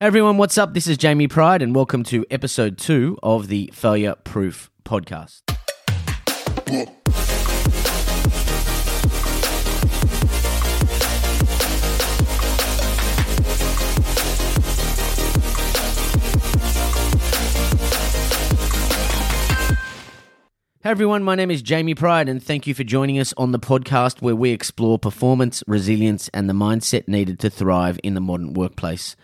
everyone, what's up? This is Jamie Pride, and welcome to episode two of the Failure Proof podcast. Hey everyone, my name is Jamie Pride, and thank you for joining us on the podcast where we explore performance, resilience, and the mindset needed to thrive in the modern workplace.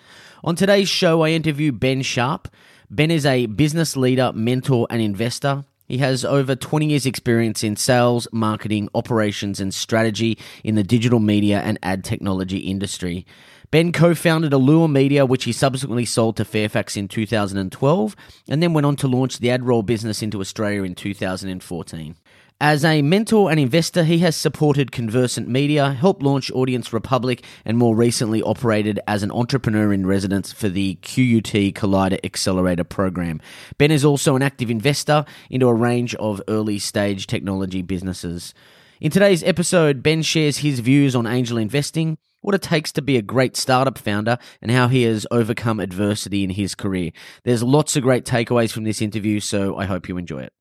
On today's show, I interview Ben Sharp. Ben is a business leader, mentor, and investor. He has over 20 years' experience in sales, marketing, operations, and strategy in the digital media and ad technology industry. Ben co founded Allure Media, which he subsequently sold to Fairfax in 2012, and then went on to launch the AdRoll business into Australia in 2014. As a mentor and investor, he has supported Conversant Media, helped launch Audience Republic, and more recently operated as an entrepreneur in residence for the QUT Collider Accelerator program. Ben is also an active investor into a range of early stage technology businesses. In today's episode, Ben shares his views on angel investing, what it takes to be a great startup founder, and how he has overcome adversity in his career. There's lots of great takeaways from this interview, so I hope you enjoy it.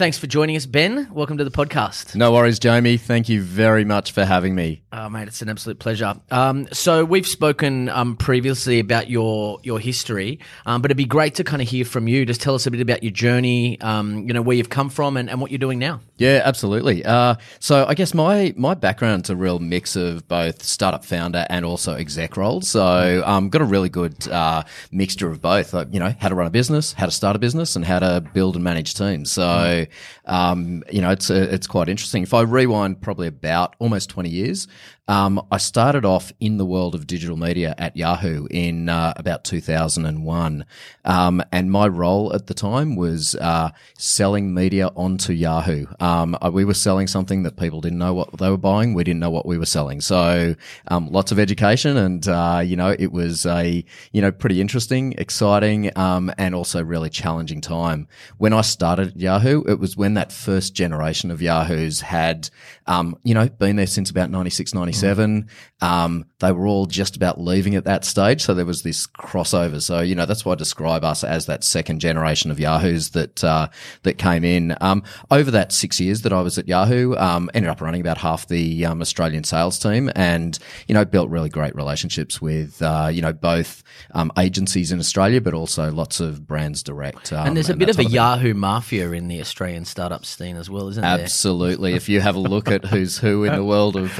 Thanks for joining us, Ben. Welcome to the podcast. No worries, Jamie. Thank you very much for having me. Oh, mate, it's an absolute pleasure. Um, so we've spoken um, previously about your your history, um, but it'd be great to kind of hear from you. Just tell us a bit about your journey, um, you know, where you've come from, and, and what you're doing now. Yeah, absolutely. Uh, so I guess my my background's a real mix of both startup founder and also exec roles. So um, got a really good uh, mixture of both. Like, you know, how to run a business, how to start a business, and how to build and manage teams. So um, you know, it's it's quite interesting. If I rewind probably about almost twenty years, um, I started off in the world of digital media at Yahoo in uh, about 2001. Um, and my role at the time was uh, selling media onto Yahoo. Um, we were selling something that people didn't know what they were buying. We didn't know what we were selling. So um, lots of education. And, uh, you know, it was a, you know, pretty interesting, exciting, um, and also really challenging time. When I started Yahoo, it was when that first generation of Yahoos had, um, you know, been there since about 96, 97 seven. Um, they were all just about leaving at that stage, so there was this crossover. So you know that's why I describe us as that second generation of Yahoos that uh, that came in. Um, over that six years that I was at Yahoo, um, ended up running about half the um, Australian sales team, and you know built really great relationships with uh, you know both um, agencies in Australia, but also lots of brands direct. and there's a bit of a Yahoo mafia in the Australian startup scene as well, isn't there? Absolutely. if you have a look at who's who in the world of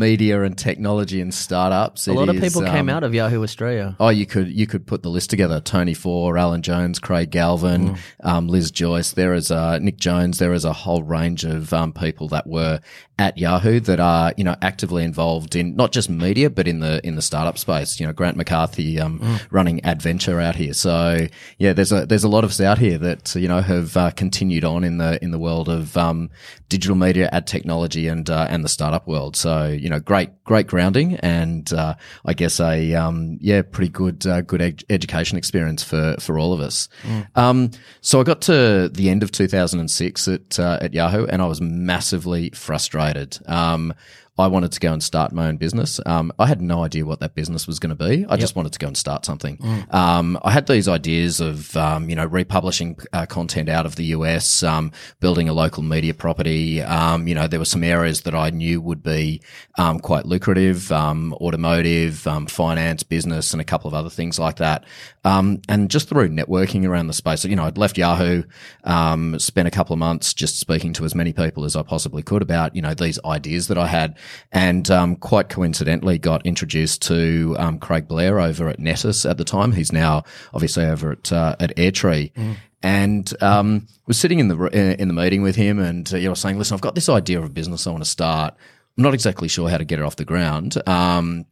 media and technology and startups. A lot of people um, came out of Yahoo Australia. Oh, you could you could put the list together: Tony Faure, Alan Jones, Craig Galvin, mm. um, Liz Joyce. There is a Nick Jones. There is a whole range of um, people that were at Yahoo that are you know actively involved in not just media but in the in the startup space. You know, Grant McCarthy um, mm. running Adventure out here. So yeah, there's a there's a lot of us out here that you know have uh, continued on in the in the world of um, digital media, ad technology, and uh, and the startup world. So you know, great, great grounding, and uh, I guess a um, yeah, pretty good, uh, good ed- education experience for for all of us. Mm. Um, so I got to the end of 2006 at uh, at Yahoo, and I was massively frustrated. Um, I wanted to go and start my own business. Um, I had no idea what that business was going to be. I yep. just wanted to go and start something. Mm. Um, I had these ideas of, um, you know, republishing uh, content out of the US, um, building a local media property. Um, you know, there were some areas that I knew would be um, quite lucrative, automotive, finance, business, and a couple of other things like that. and just through networking around the space, you know, I'd left Yahoo, spent a couple of months just speaking to as many people as I possibly could about, you know, these ideas that I had and um, quite coincidentally got introduced to um, Craig Blair over at Netus at the time. He's now obviously over at uh, at Airtree. Mm. And um, was sitting in the in the meeting with him, and uh, you know, saying, "Listen, I've got this idea of a business I want to start. I'm not exactly sure how to get it off the ground. Um,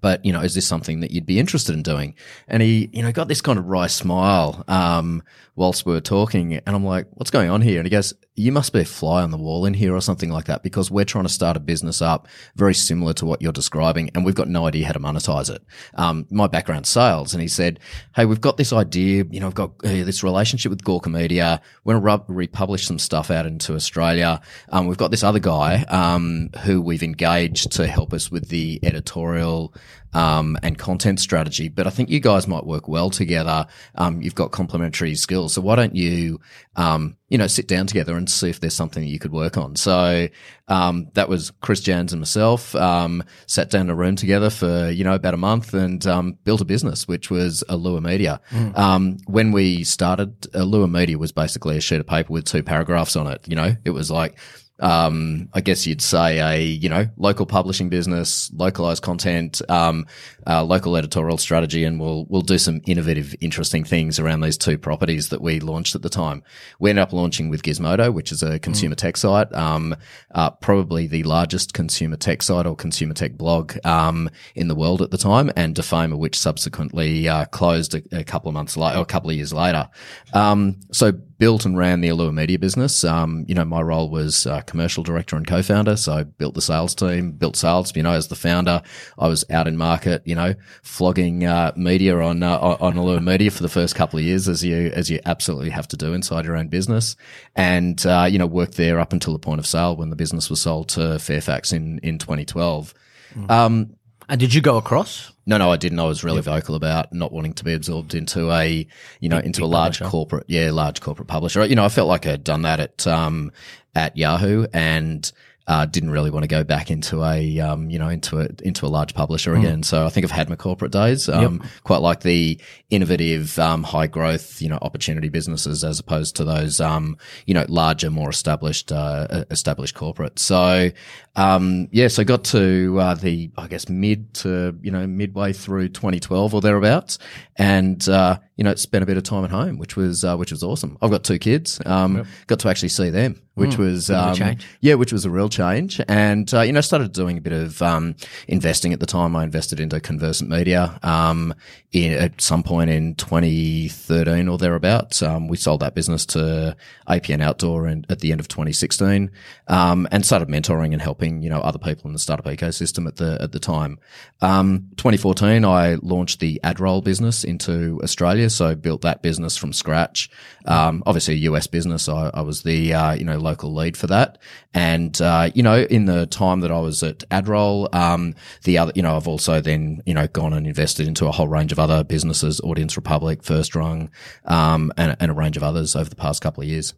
but you know, is this something that you'd be interested in doing? And he, you know, got this kind of wry smile um, whilst we were talking, and I'm like, what's going on here? And he goes, you must be a fly on the wall in here or something like that because we're trying to start a business up very similar to what you're describing, and we've got no idea how to monetize it. Um, my background sales, and he said, hey, we've got this idea, you know, we've got uh, this relationship with Gawker Media. We're going to republish some stuff out into Australia. Um, we've got this other guy um, who we've engaged to help us with the editorial um, and content strategy. But I think you guys might work well together. Um, you've got complementary skills. So why don't you, um, you know, sit down together and see if there's something that you could work on. So, um, that was Chris Janz and myself, um, sat down in a room together for, you know, about a month and, um, built a business, which was Allure Media. Mm. Um, when we started, Allure Media was basically a sheet of paper with two paragraphs on it. You know, it was like, um, I guess you'd say a, you know, local publishing business, localized content, um, uh, local editorial strategy, and we'll, we'll do some innovative, interesting things around these two properties that we launched at the time. We ended up launching with Gizmodo, which is a consumer mm. tech site, um, uh, probably the largest consumer tech site or consumer tech blog, um, in the world at the time, and Defamer, which subsequently, uh, closed a, a, couple of months later, or a couple of years later. Um, so built and ran the Allure Media business. Um, you know, my role was, uh, commercial director and co-founder. So I built the sales team, built sales, you know, as the founder. I was out in market, you know, flogging, uh, media on, uh, on Allure Media for the first couple of years as you, as you absolutely have to do inside your own business. And, uh, you know, worked there up until the point of sale when the business was sold to Fairfax in, in 2012. Mm. Um, and did you go across? No, no, I didn't. I was really yep. vocal about not wanting to be absorbed into a, you know, big, into big a large publisher. corporate, yeah, large corporate publisher. You know, I felt like I'd done that at, um, at Yahoo and, uh, didn't really want to go back into a, um, you know, into a, into a large publisher mm. again. So I think I've had my corporate days. Um, yep. quite like the innovative, um, high growth, you know, opportunity businesses as opposed to those, um, you know, larger, more established, uh, established corporates. So, um, yeah, so got to, uh, the, I guess mid to, you know, midway through 2012 or thereabouts and, uh, you know, spent a bit of time at home, which was, uh, which was awesome. I've got two kids, um, yep. got to actually see them which mm, was um, yeah, which was a real change. And uh, you know, started doing a bit of um, investing at the time. I invested into Conversant Media um, in, at some point in 2013 or thereabouts. Um, we sold that business to APN Outdoor and at the end of 2016, um, and started mentoring and helping you know other people in the startup ecosystem at the at the time. Um, 2014, I launched the AdRoll business into Australia, so built that business from scratch. Obviously, a US business. I, I was the uh, you know local lead for that. And, uh, you know, in the time that I was at AdRoll, um, the other, you know, I've also then, you know, gone and invested into a whole range of other businesses, Audience Republic, First Rung, um, and, and a range of others over the past couple of years.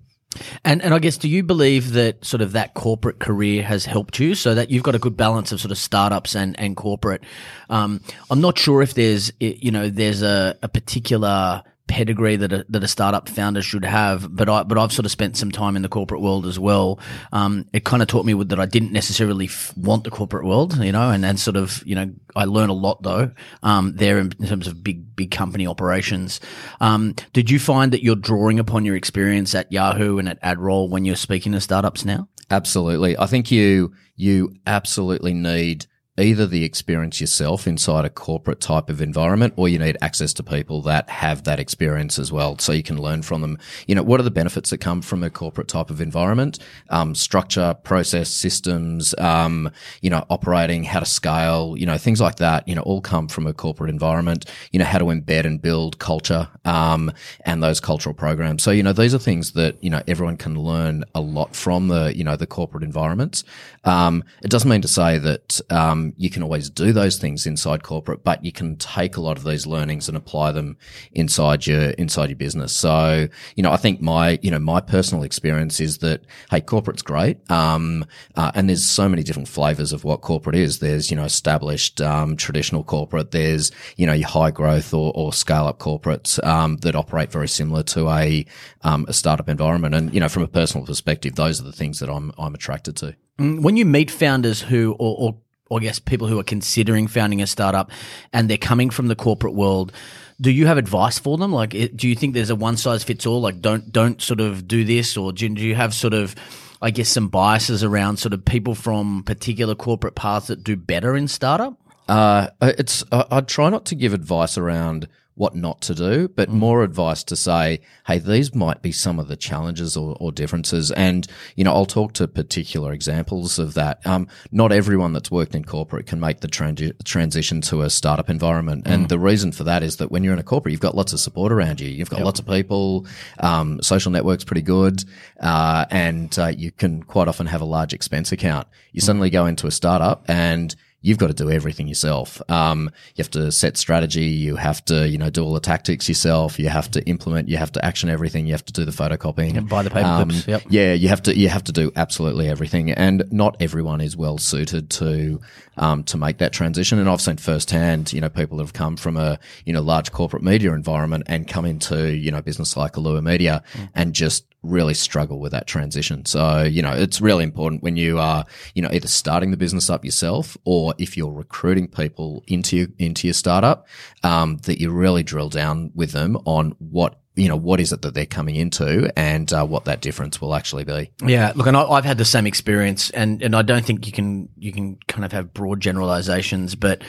And and I guess do you believe that sort of that corporate career has helped you so that you've got a good balance of sort of startups and and corporate? Um, I'm not sure if there's you know there's a, a particular pedigree that a, that a startup founder should have. But I but I've sort of spent some time in the corporate world as well. Um, it kind of taught me that I didn't necessarily f- want the corporate world, you know, and and sort of you know I learned a lot though um, there in, in, terms of big big company operations. Um, did you find that you're drawing upon your experience at Yahoo and at AdRoll when you're speaking to startups now? Absolutely, I think you you absolutely need either the experience yourself inside a corporate type of environment or you need access to people that have that experience as well so you can learn from them. You know what are the benefits that come from a corporate type of environment? Um, structure process systems um, you know operating how to scale you know things like that you know all come from a corporate environment. You know how to embed and build culture um, and those cultural programs. So you know these are things that you know everyone can learn a lot from the you know the corporate environments. Um, it doesn't mean to say that um, you can always do those things inside corporate, but you can take a lot of these learnings and apply them inside your inside your business. So, you know, I think my you know my personal experience is that hey, corporate's great, um, uh, and there's so many different flavors of what corporate is. There's you know established um, traditional corporate. There's you know your high growth or, or scale up corporates um, that operate very similar to a um, a startup environment. And you know, from a personal perspective, those are the things that I'm I'm attracted to. Mm, when you meet founders who or, or or I guess people who are considering founding a startup and they're coming from the corporate world, do you have advice for them? Like, do you think there's a one size fits all? Like, don't don't sort of do this, or do you have sort of, I guess, some biases around sort of people from particular corporate paths that do better in startup? Uh, it's I, I try not to give advice around what not to do, but mm. more advice to say, hey, these might be some of the challenges or, or differences. And, you know, I'll talk to particular examples of that. Um, not everyone that's worked in corporate can make the transi- transition to a startup environment. And mm. the reason for that is that when you're in a corporate, you've got lots of support around you. You've got yep. lots of people. Um, social network's pretty good. Uh, and uh, you can quite often have a large expense account. You mm. suddenly go into a startup and you've got to do everything yourself. Um, you have to set strategy. You have to, you know, do all the tactics yourself. You have to implement. You have to action everything. You have to do the photocopying. And buy the paper Um, clips. Yep. Yeah, you have to. You have to do absolutely everything, and not everyone is well suited to um, to make that transition. And I've seen firsthand, you know, people that have come from a you know large corporate media environment and come into you know business like Allure Media and just really struggle with that transition. So, you know, it's really important when you are, you know, either starting the business up yourself or if you're recruiting people into your, into your startup, um, that you really drill down with them on what, you know, what is it that they're coming into and uh, what that difference will actually be. Yeah, look, and I, I've had the same experience, and, and I don't think you can you can kind of have broad generalizations, but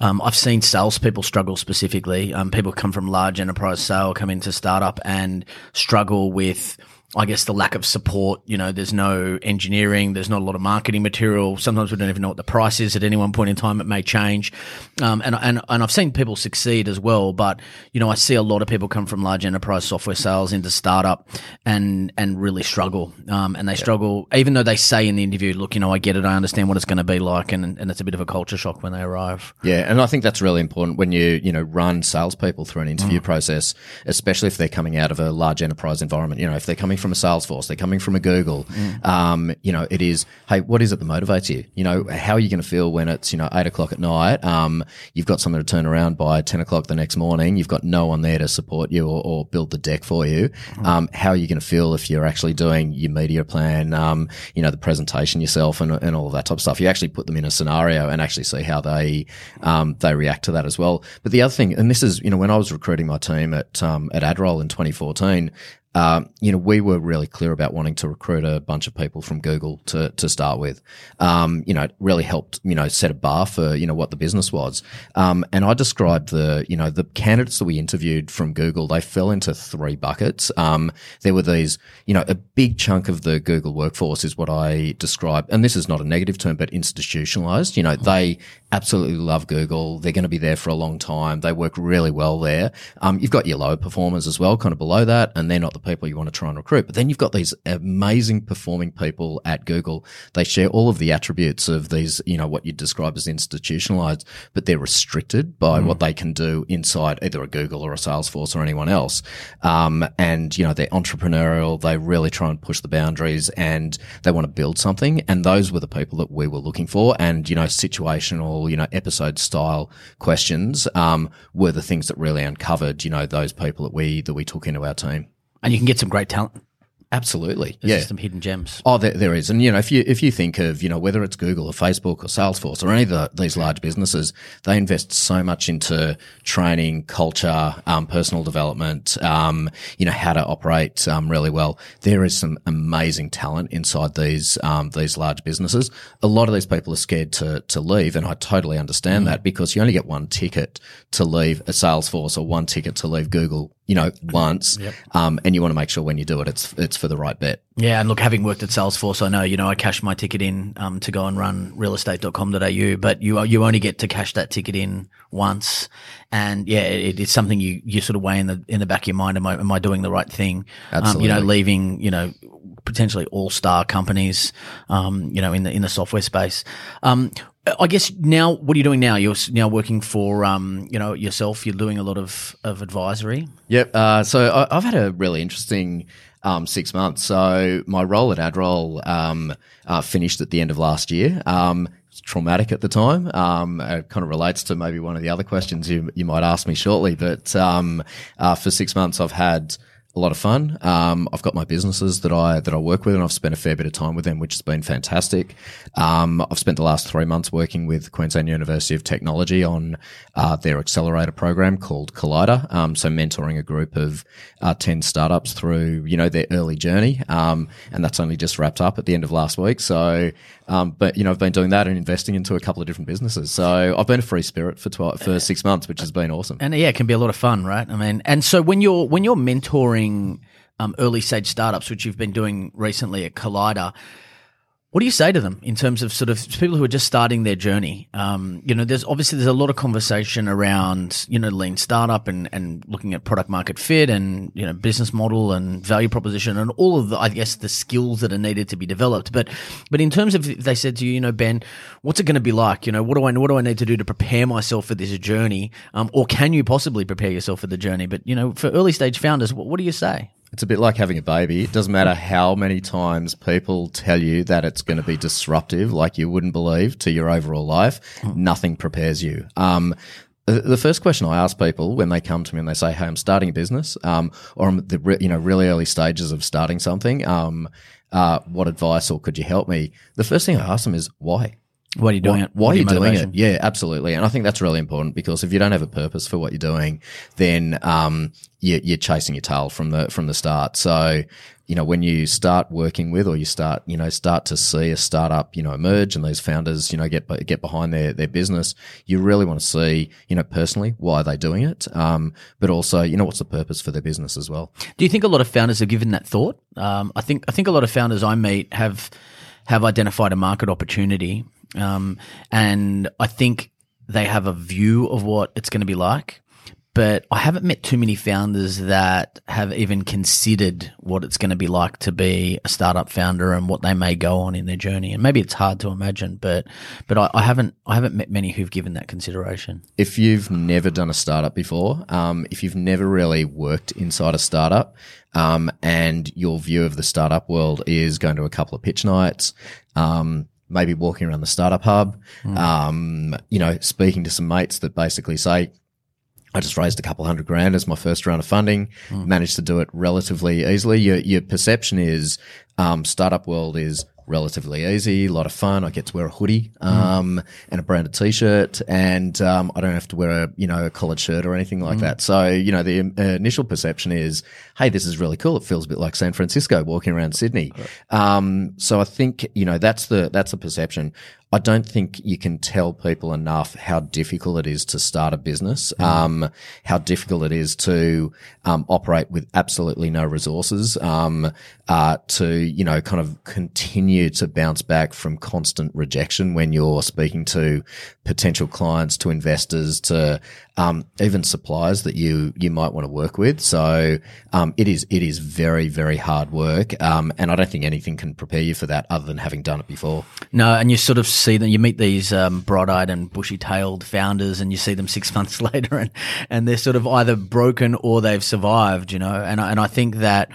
um, I've seen salespeople struggle specifically. Um, people come from large enterprise sale, come into startup, and struggle with. I guess the lack of support, you know, there's no engineering, there's not a lot of marketing material. Sometimes we don't even know what the price is at any one point in time. It may change. Um, and, and, and I've seen people succeed as well, but, you know, I see a lot of people come from large enterprise software sales into startup and, and really struggle. Um, and they struggle, even though they say in the interview, look, you know, I get it. I understand what it's going to be like. And, and it's a bit of a culture shock when they arrive. Yeah, and I think that's really important when you you know run salespeople through an interview Mm. process, especially if they're coming out of a large enterprise environment. You know, if they're coming from a Salesforce, they're coming from a Google. Mm. Um, you know, it is hey, what is it that motivates you? You know, how are you going to feel when it's you know eight o'clock at night? Um, you've got something to turn around by ten o'clock the next morning. You've got no one there to support you or, or build the deck for you. Mm. Um, how are you going to feel if you're actually doing your media plan? Um, you know, the presentation yourself and, and all of that type of stuff. You actually put them in a scenario and actually see how they um, they react to that as well. But the other thing, and this is you know when I was recruiting my team at um, at AdRoll in 2014. Um, you know, we were really clear about wanting to recruit a bunch of people from Google to to start with. Um, you know, it really helped you know set a bar for you know what the business was. Um, and I described the you know the candidates that we interviewed from Google. They fell into three buckets. Um, there were these you know a big chunk of the Google workforce is what I describe, and this is not a negative term, but institutionalized. You know, they absolutely love Google. They're going to be there for a long time. They work really well there. Um, you've got your low performers as well, kind of below that, and they're not the people you want to try and recruit. But then you've got these amazing performing people at Google. They share all of the attributes of these, you know, what you'd describe as institutionalized, but they're restricted by what they can do inside either a Google or a Salesforce or anyone else. Um, and, you know, they're entrepreneurial. They really try and push the boundaries and they want to build something. And those were the people that we were looking for. And, you know, situational, you know, episode style questions, um, were the things that really uncovered, you know, those people that we, that we took into our team. And you can get some great talent. Absolutely. There's yeah. some hidden gems. Oh, there, there is, and you know, if you if you think of you know whether it's Google or Facebook or Salesforce or any of the, these large businesses, they invest so much into training, culture, um, personal development, um, you know, how to operate um, really well. There is some amazing talent inside these um, these large businesses. A lot of these people are scared to to leave, and I totally understand that because you only get one ticket to leave a Salesforce or one ticket to leave Google. You know, once, um, and you want to make sure when you do it, it's it's for the right bet. Yeah, and look, having worked at Salesforce, I know, you know, I cashed my ticket in um, to go and run realestate.com.au, but you you only get to cash that ticket in once. And yeah, it, it's something you, you sort of weigh in the in the back of your mind. Am I am I doing the right thing? Um, you know, leaving, you know, potentially all star companies, um, you know, in the in the software space. Um, I guess now, what are you doing now? You're now working for, um, you know, yourself. You're doing a lot of, of advisory. Yep. Uh, so I, I've had a really interesting um, six months. So my role at AdRoll um, uh, finished at the end of last year. Um, traumatic at the time. Um, it kind of relates to maybe one of the other questions you you might ask me shortly. But um, uh, for six months, I've had a lot of fun. Um, I've got my businesses that I that I work with, and I've spent a fair bit of time with them, which has been fantastic. Um, I've spent the last three months working with Queensland University of Technology on uh, their accelerator program called Collider. Um, so mentoring a group of uh, ten startups through you know their early journey, um, and that's only just wrapped up at the end of last week. So, um, but you know I've been doing that and investing into a couple of different businesses. So I've been a free spirit for for six months, which has been awesome. And yeah, it can be a lot of fun, right? I mean, and so when you're when you're mentoring um, early stage startups, which you've been doing recently at Collider, What do you say to them in terms of sort of people who are just starting their journey? Um, you know, there's obviously there's a lot of conversation around you know lean startup and and looking at product market fit and you know business model and value proposition and all of the I guess the skills that are needed to be developed. But but in terms of if they said to you, you know, Ben, what's it going to be like? You know, what do I what do I need to do to prepare myself for this journey? Um, or can you possibly prepare yourself for the journey? But you know, for early stage founders, what, what do you say? It's a bit like having a baby. It doesn't matter how many times people tell you that it's going to be disruptive, like you wouldn't believe, to your overall life. Nothing prepares you. Um, the first question I ask people when they come to me and they say, "Hey, I'm starting a business," um, or I'm the re- you know really early stages of starting something. Um, uh, what advice or could you help me? The first thing I ask them is why. What are you doing Why, it? why are you your doing it? Yeah, absolutely. And I think that's really important because if you don't have a purpose for what you're doing, then um, you, you're chasing your tail from the from the start. So, you know, when you start working with, or you start, you know, start to see a startup, you know, emerge, and these founders, you know, get get behind their their business, you really want to see, you know, personally why are they doing it, um, but also, you know, what's the purpose for their business as well. Do you think a lot of founders have given that thought? Um, I think I think a lot of founders I meet have have identified a market opportunity, um, and I think they have a view of what it's going to be like. But I haven't met too many founders that have even considered what it's going to be like to be a startup founder and what they may go on in their journey. And maybe it's hard to imagine, but but I, I haven't I haven't met many who've given that consideration. if you've never done a startup before, um, if you've never really worked inside a startup, um, and your view of the startup world is going to a couple of pitch nights, um, maybe walking around the startup hub, um, you know, speaking to some mates that basically say, I just raised a couple hundred grand as my first round of funding, managed to do it relatively easily. Your, your perception is, um, startup world is relatively easy, a lot of fun. I get to wear a hoodie, um, and a branded t-shirt and, um, I don't have to wear a, you know, a collared shirt or anything like that. So, you know, the uh, initial perception is, Hey, this is really cool. It feels a bit like San Francisco walking around Sydney. Um, so I think, you know, that's the, that's the perception. I don't think you can tell people enough how difficult it is to start a business, um, how difficult it is to um, operate with absolutely no resources, um, uh, to you know kind of continue to bounce back from constant rejection when you're speaking to potential clients, to investors, to um, even suppliers that you you might want to work with. So um, it is it is very very hard work, um, and I don't think anything can prepare you for that other than having done it before. No, and you sort of see them. You meet these um, bright-eyed and bushy-tailed founders, and you see them six months later, and and they're sort of either broken or they've survived. You know, and and I think that.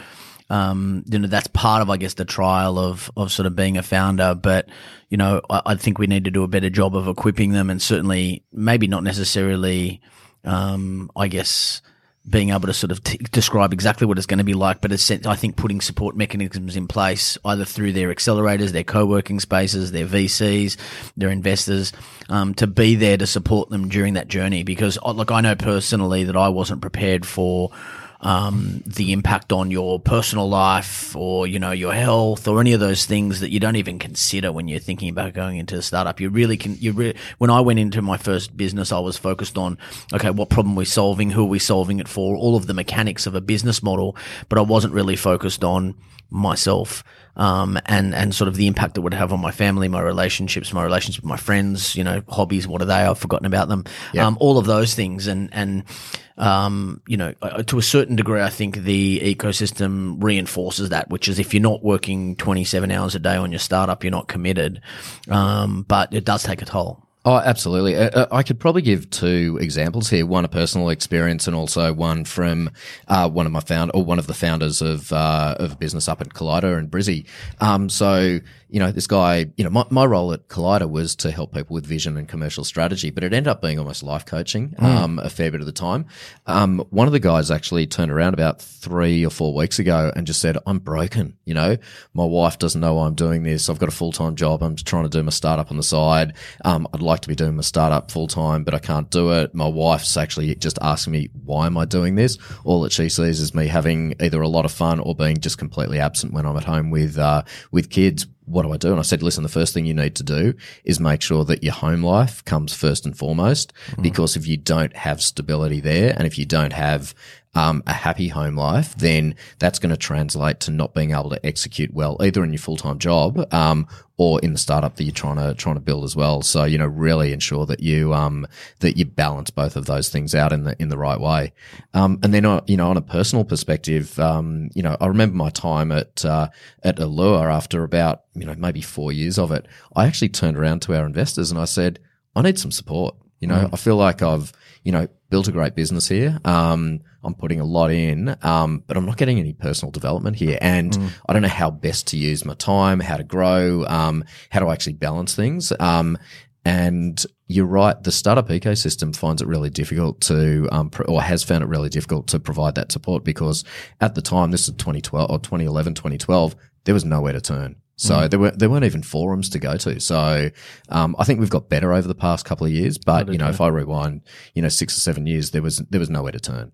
Um, you know that's part of, I guess, the trial of of sort of being a founder. But you know, I, I think we need to do a better job of equipping them, and certainly, maybe not necessarily, um, I guess, being able to sort of t- describe exactly what it's going to be like, but it's, I think putting support mechanisms in place either through their accelerators, their co-working spaces, their VCs, their investors, um, to be there to support them during that journey. Because, uh, look, I know personally that I wasn't prepared for um, the impact on your personal life or you know your health or any of those things that you don't even consider when you're thinking about going into a startup. You really can. You re- when I went into my first business, I was focused on okay, what problem are we solving, who are we solving it for, all of the mechanics of a business model, but I wasn't really focused on myself um, and and sort of the impact it would have on my family, my relationships, my relationship with my friends, you know, hobbies. What are they? I've forgotten about them. Um, all of those things, and and um, you know, uh, to a certain degree, I think the ecosystem reinforces that. Which is, if you're not working 27 hours a day on your startup, you're not committed. Um, but it does take a toll. Oh, absolutely. Uh, uh, I could probably give two examples here. One a personal experience, and also one from uh, one of my found or one of the founders of uh, of a business up at Collider and Brizzy. Um, so you know, this guy, you know, my, my role at Collider was to help people with vision and commercial strategy, but it ended up being almost life coaching um, a fair bit of the time. Um, one of the guys actually turned around about three or four weeks ago and just said, "I'm broken. You know, my wife doesn't know why I'm doing this. I've got a full time job. I'm trying to do my startup on the side. Um, I'd like to be doing my startup full time, but I can't do it. My wife's actually just asking me, why am I doing this? All that she sees is me having either a lot of fun or being just completely absent when I'm at home with, uh, with kids. What do I do? And I said, listen, the first thing you need to do is make sure that your home life comes first and foremost, mm-hmm. because if you don't have stability there and if you don't have, um, a happy home life, then that's going to translate to not being able to execute well either in your full time job um, or in the startup that you're trying to trying to build as well. So you know, really ensure that you um, that you balance both of those things out in the in the right way. Um, and then uh, you know, on a personal perspective, um, you know, I remember my time at uh, at Allure after about you know maybe four years of it. I actually turned around to our investors and I said, I need some support. You know, mm. I feel like I've, you know, built a great business here. Um, I'm putting a lot in, um, but I'm not getting any personal development here. And mm. I don't know how best to use my time, how to grow, um, how to actually balance things. Um, and you're right, the startup ecosystem finds it really difficult to, um, or has found it really difficult to provide that support because at the time, this is 2012 or 2011, 2012, there was nowhere to turn. So mm. there were there weren't even forums to go to. So um, I think we've got better over the past couple of years. But you know, if I rewind, you know, six or seven years, there was there was nowhere to turn.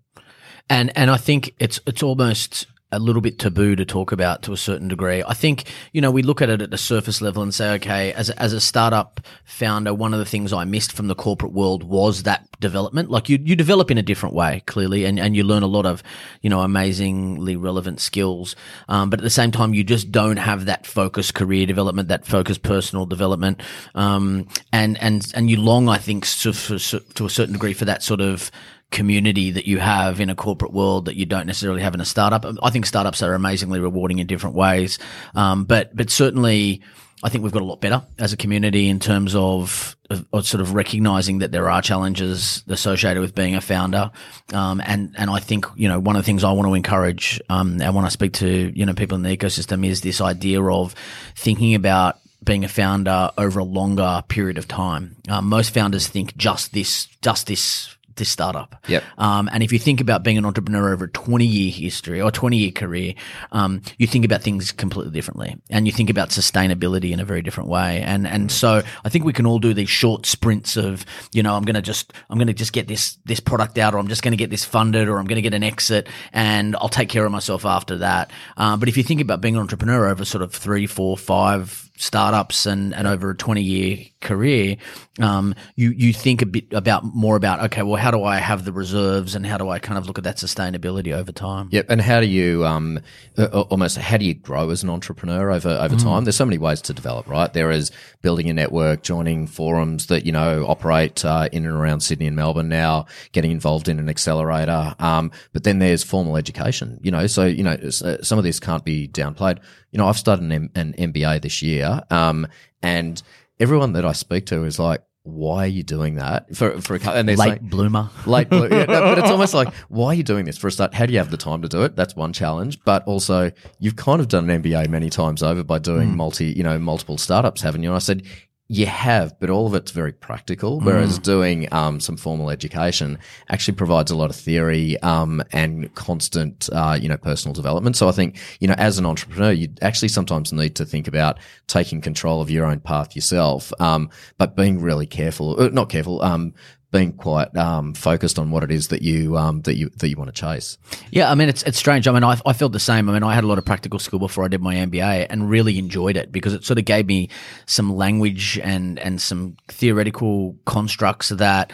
And and I think it's it's almost a little bit taboo to talk about to a certain degree. I think, you know, we look at it at the surface level and say, okay, as a, as a startup founder, one of the things I missed from the corporate world was that development. Like you, you develop in a different way, clearly, and, and you learn a lot of, you know, amazingly relevant skills. Um, but at the same time, you just don't have that focused career development, that focused personal development. Um, and, and, and you long, I think, to, to a certain degree for that sort of, community that you have in a corporate world that you don't necessarily have in a startup. I think startups are amazingly rewarding in different ways. Um, but, but certainly, I think we've got a lot better as a community in terms of, of, of, sort of recognizing that there are challenges associated with being a founder. Um, and, and I think, you know, one of the things I want to encourage, um, and when I speak to, you know, people in the ecosystem is this idea of thinking about being a founder over a longer period of time. Um, most founders think just this, just this this startup. Yep. Um, and if you think about being an entrepreneur over a 20 year history or 20 year career, um, you think about things completely differently and you think about sustainability in a very different way. And, and so I think we can all do these short sprints of, you know, I'm going to just, I'm going to just get this, this product out or I'm just going to get this funded or I'm going to get an exit and I'll take care of myself after that. Uh, but if you think about being an entrepreneur over sort of three, four, five, startups and, and over a 20 year career, um, you, you think a bit about more about, okay, well, how do I have the reserves and how do I kind of look at that sustainability over time? Yep. And how do you, um, almost, how do you grow as an entrepreneur over, over mm. time? There's so many ways to develop, right? There is building a network, joining forums that, you know, operate, uh, in and around Sydney and Melbourne now, getting involved in an accelerator. Um, but then there's formal education, you know, so, you know, uh, some of this can't be downplayed you know, I've started an, M- an MBA this year, um, and everyone that I speak to is like, why are you doing that? For for a and late saying, bloomer. Late bloomer yeah, no, but it's almost like why are you doing this? For a start how do you have the time to do it? That's one challenge but also you've kind of done an MBA many times over by doing mm. multi you know multiple startups haven't you? And I said you have, but all of it's very practical. Whereas mm. doing um, some formal education actually provides a lot of theory um, and constant, uh, you know, personal development. So I think, you know, as an entrepreneur, you actually sometimes need to think about taking control of your own path yourself, um, but being really careful, uh, not careful, um, being quite um, focused on what it is that you um, that you that you want to chase. Yeah, I mean it's it's strange. I mean I, I felt the same. I mean I had a lot of practical school before I did my MBA and really enjoyed it because it sort of gave me some language and and some theoretical constructs that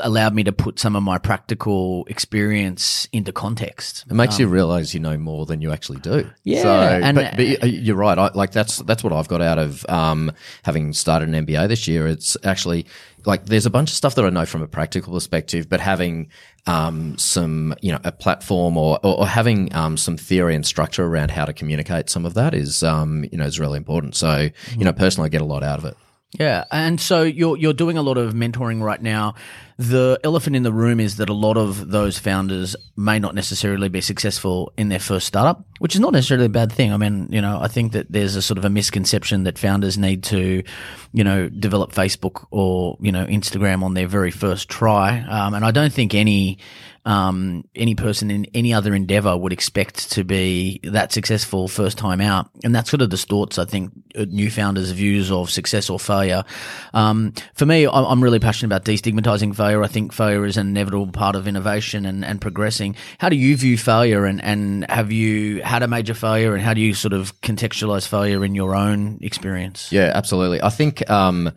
allowed me to put some of my practical experience into context. It makes um, you realize you know more than you actually do. Yeah, so, and, but, but, you're right. I, like that's that's what I've got out of um, having started an MBA this year. It's actually like there's a bunch of stuff that I know from a practical perspective, but having um, some you know a platform or or, or having um, some theory and structure around how to communicate some of that is um, you know is really important. So you know personally, I get a lot out of it. Yeah, and so you're you're doing a lot of mentoring right now. The elephant in the room is that a lot of those founders may not necessarily be successful in their first startup, which is not necessarily a bad thing. I mean, you know, I think that there's a sort of a misconception that founders need to, you know, develop Facebook or you know Instagram on their very first try, um, and I don't think any um, any person in any other endeavor would expect to be that successful first time out. And that sort of distorts, I think, new founders' views of success or failure. Um, for me, I'm really passionate about destigmatizing failure. I think failure is an inevitable part of innovation and, and progressing. How do you view failure and, and have you had a major failure and how do you sort of contextualize failure in your own experience? Yeah, absolutely. I think, um,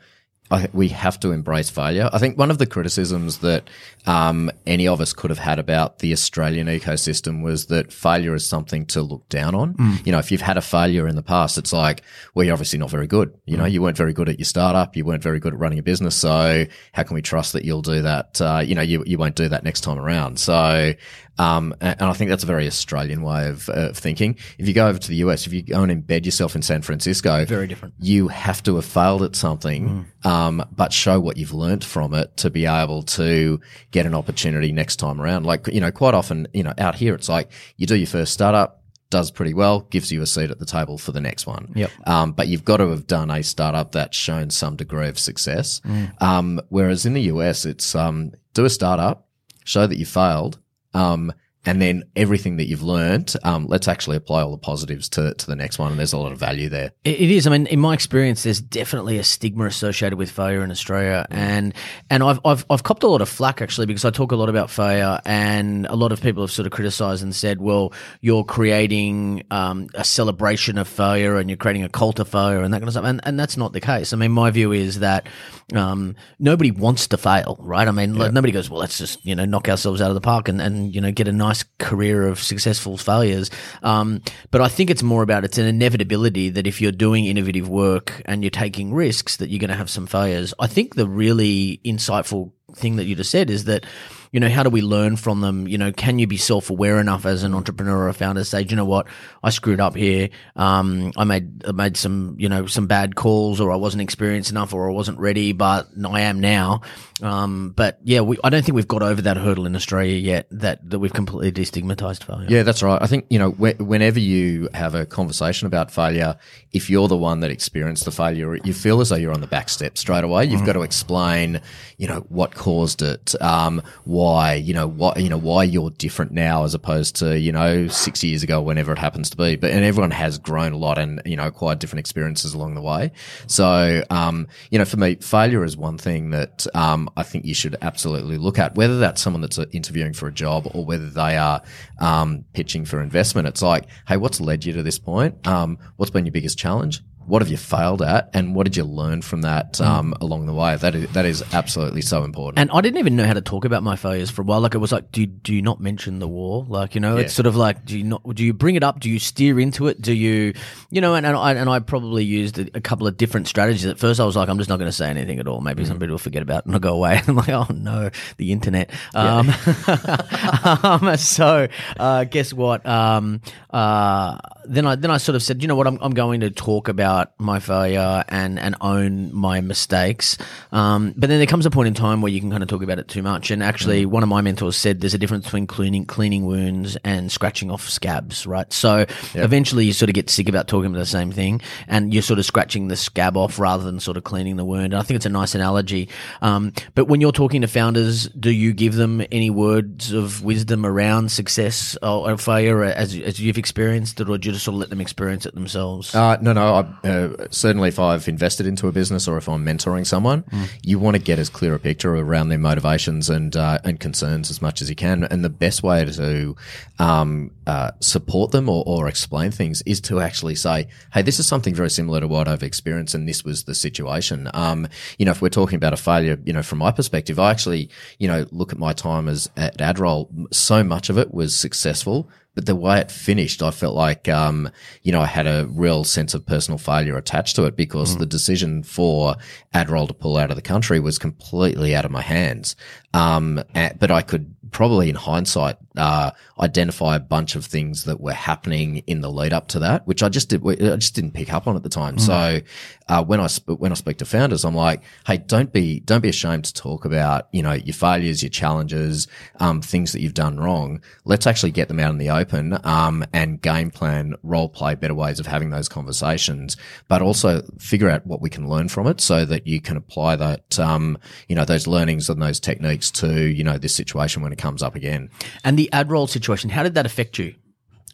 I, we have to embrace failure. I think one of the criticisms that um, any of us could have had about the Australian ecosystem was that failure is something to look down on. Mm. You know, if you've had a failure in the past, it's like, well, you're obviously not very good. You Mm. know, you weren't very good at your startup. You weren't very good at running a business. So how can we trust that you'll do that? Uh, you know, you, you won't do that next time around. So, um, and, and I think that's a very Australian way of, of thinking. If you go over to the US, if you go and embed yourself in San Francisco, Very different. you have to have failed at something, um, but show what you've learnt from it to be able to get an opportunity next time around. Like, you know, quite often, you know, out here, it's like you do your first startup, does pretty well, gives you a seat at the table for the next one. Yep. Um, but you've got to have done a startup that's shown some degree of success. Um, whereas in the US, it's, um, do a startup, show that you failed, um, and then everything that you've learned, um, let's actually apply all the positives to, to the next one. And there's a lot of value there. It is. I mean, in my experience, there's definitely a stigma associated with failure in Australia, and and I've I've I've copped a lot of flack actually because I talk a lot about failure, and a lot of people have sort of criticised and said, well, you're creating um, a celebration of failure, and you're creating a cult of failure, and that kind of stuff, and and that's not the case. I mean, my view is that um, nobody wants to fail, right? I mean, like, nobody goes, well, let's just you know knock ourselves out of the park and and you know get a nice career of successful failures. Um, but I think it's more about it's an inevitability that if you're doing innovative work and you're taking risks, that you're going to have some failures. I think the really insightful thing that you just said is that you know how do we learn from them? You know can you be self-aware enough as an entrepreneur or a founder to say you know what? I screwed up here. Um, i made I made some you know some bad calls or i wasn't experienced enough or i wasn't ready but i am now. Um, but yeah we, i don't think we've got over that hurdle in australia yet that, that we've completely destigmatized failure. Yeah, that's right. I think, you know, whe- whenever you have a conversation about failure, if you're the one that experienced the failure, you feel as though you're on the back step straight away. You've got to explain, you know, what caused it, um, why, you know, what, you know, why you're different now as opposed to, you know, six years ago, whenever it happens to be. But, and everyone has grown a lot and, you know, acquired different experiences along the way. So, um, you know, for me, failure is one thing that, um, I think you should absolutely look at, whether that's someone that's uh, interviewing for a job or whether they are, um, pitching for investment. It's like, hey, what's led you to this point? Um, what's been your biggest challenge? What have you failed at, and what did you learn from that um, along the way? That is that is absolutely so important. And I didn't even know how to talk about my failures for a while. Like it was like, do you, do you not mention the war? Like you know, it's sort of like, do you not? Do you bring it up? Do you steer into it? Do you, you know? And and I, and I probably used a, a couple of different strategies. At first, I was like, I'm just not going to say anything at all. Maybe some people will forget about it and I'll go away. I'm like, oh no, the internet. Um, um, so uh, guess what? Um, uh, then I then I sort of said, you know what? I'm I'm going to talk about my failure and and own my mistakes. Um, but then there comes a point in time where you can kind of talk about it too much. And actually, one of my mentors said there's a difference between cleaning cleaning wounds and scratching off scabs, right? So eventually, you sort of get sick about talking about the same thing, and you're sort of scratching the scab off rather than sort of cleaning the wound. And I think it's a nice analogy. Um, but when you're talking to founders, do you give them any words of wisdom around success or, or failure as as you've experienced it, or do you just sort of let them experience it themselves? Uh, no, no. I, uh, certainly, if I've invested into a business or if I'm mentoring someone, you want to get as clear a picture around their motivations and uh, and concerns as much as you can. And the best way to um, uh, support them or, or explain things is to actually say, "Hey, this is something very similar to what I've experienced, and this was the situation." Um, you know, if we're talking about a failure, you know, from my perspective, I actually, you know, look at my time as at AdRoll. So much of it was successful but the way it finished, I felt like, um, you know, I had a real sense of personal failure attached to it because the decision for AdRoll to pull out of the country was completely out of my hands. Um, but I could probably in hindsight, uh, identify a bunch of things that were happening in the lead up to that, which I just did, I just didn't pick up on at the time. So, uh, when I, sp- when I speak to founders, I'm like, Hey, don't be, don't be ashamed to talk about, you know, your failures, your challenges, um, things that you've done wrong. Let's actually get them out in the open, um, and game plan, role play better ways of having those conversations, but also figure out what we can learn from it so that you can apply that, um, you know, those learnings and those techniques to, you know, this situation when it comes up again. and the AdRoll situation, how did that affect you?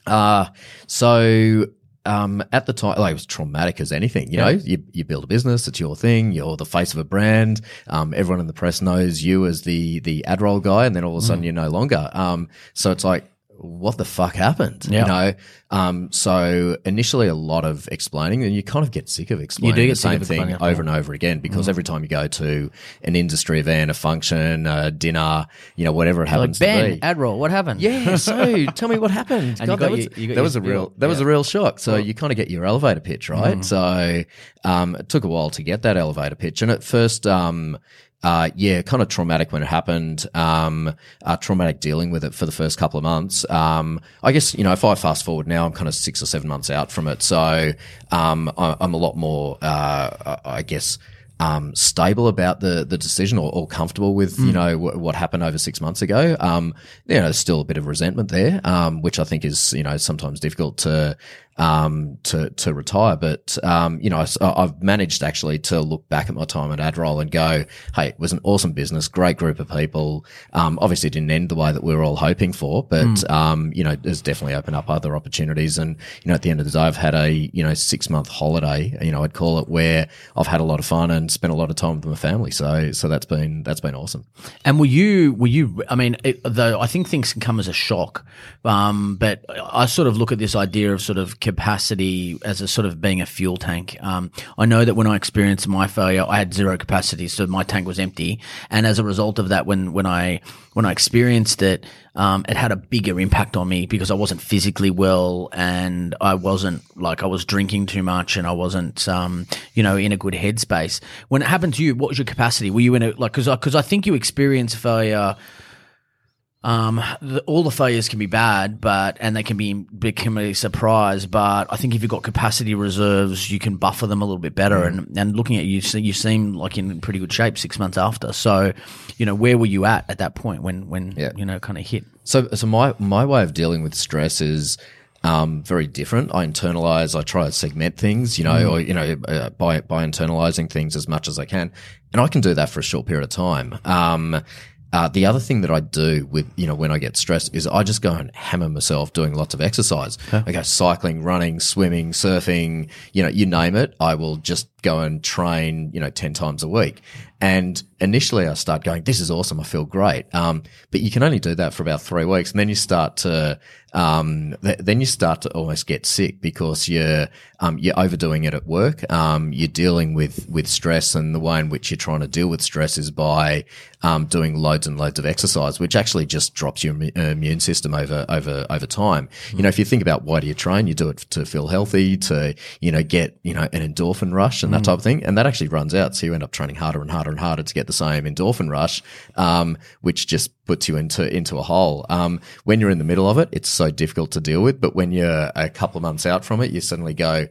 Uh, so, um, at the time, like it was traumatic as anything, you know, you, you build a business, it's your thing, you're the face of a brand. Um, everyone in the press knows you as the, the AdRoll guy. And then all of a sudden you're no longer. Um, so it's like, what the fuck happened? Yeah. You know, um, so initially a lot of explaining, and you kind of get sick of explaining do the get sick same thing over and over again because every time you go to an industry event, a function, a dinner, you know, whatever it Like happens to Ben, be. AdRoll, what happened? Yeah, so tell me what happened. And you God, that your- was, you that was a real that was a real shock. So you kind of get your elevator pitch, right? So um, it took a while to get that elevator pitch, and at first, um, uh, yeah, kind of traumatic when it happened. Um, uh, traumatic dealing with it for the first couple of months. Um, I guess you know if I fast forward now, I'm kind of six or seven months out from it, so um, I, I'm a lot more, uh, I guess um, stable about the the decision or, or comfortable with you know w- what happened over six months ago. Um, you know, there's still a bit of resentment there, um, which I think is you know sometimes difficult to um, to to retire. But um, you know, I, have managed actually to look back at my time at AdRoll and go, hey, it was an awesome business, great group of people. Um, obviously, it didn't end the way that we were all hoping for, but um, you know, it's definitely opened up other opportunities. And you know, at the end of the day, I've had a you know six month holiday, you know, I'd call it, where I've had a lot of fun and spent a lot of time with my family. So so that's been that's been awesome. And were you, were you, I mean, it, though I think things can come as a shock, um, but I sort of look at this idea of sort of capacity as a sort of being a fuel tank. Um, I know that when I experienced my failure, I had zero capacity, so my tank was empty. And as a result of that, when, when I, when I experienced it, um, it had a bigger impact on me because I wasn't physically well and I wasn't like I was drinking too much and I wasn't, um, you know, in a good headspace. When it happened to you, what was your capacity? Were you in a like because because I think you experience failure. Um, the, all the failures can be bad, but and they can be become a surprise. But I think if you've got capacity reserves, you can buffer them a little bit better. And and looking at you, you seem like in pretty good shape six months after. So, you know, where were you at at that point when when Yeah. you know kind of hit? So, so my my way of dealing with stress is um, very different. I internalize. I try to segment things, you know, or you know, uh, by by internalizing things as much as I can, and I can do that for a short period of time. Um, uh, the other thing that I do with, you know, when I get stressed is I just go and hammer myself doing lots of exercise. I go cycling, running, swimming, surfing, you know, you name it. I will just go and train, you know, 10 times a week. And initially I start going, this is awesome. I feel great. Um, but you can only do that for about three weeks. And then you start to, um, th- then you start to almost get sick because you're, um, you're overdoing it at work. Um, you're dealing with, with stress and the way in which you're trying to deal with stress is by, um, doing loads and loads of exercise, which actually just drops your immu- uh, immune system over, over, over time. You know, if you think about why do you train, you do it to feel healthy, to, you know, get, you know, an endorphin rush and that type of thing. And that actually runs out. So you end up training harder and harder and harder to get the same endorphin rush, um, which just puts you into, into a hole. Um, when you're in the middle of it, it's so difficult to deal with. But when you're a couple of months out from it, you suddenly go,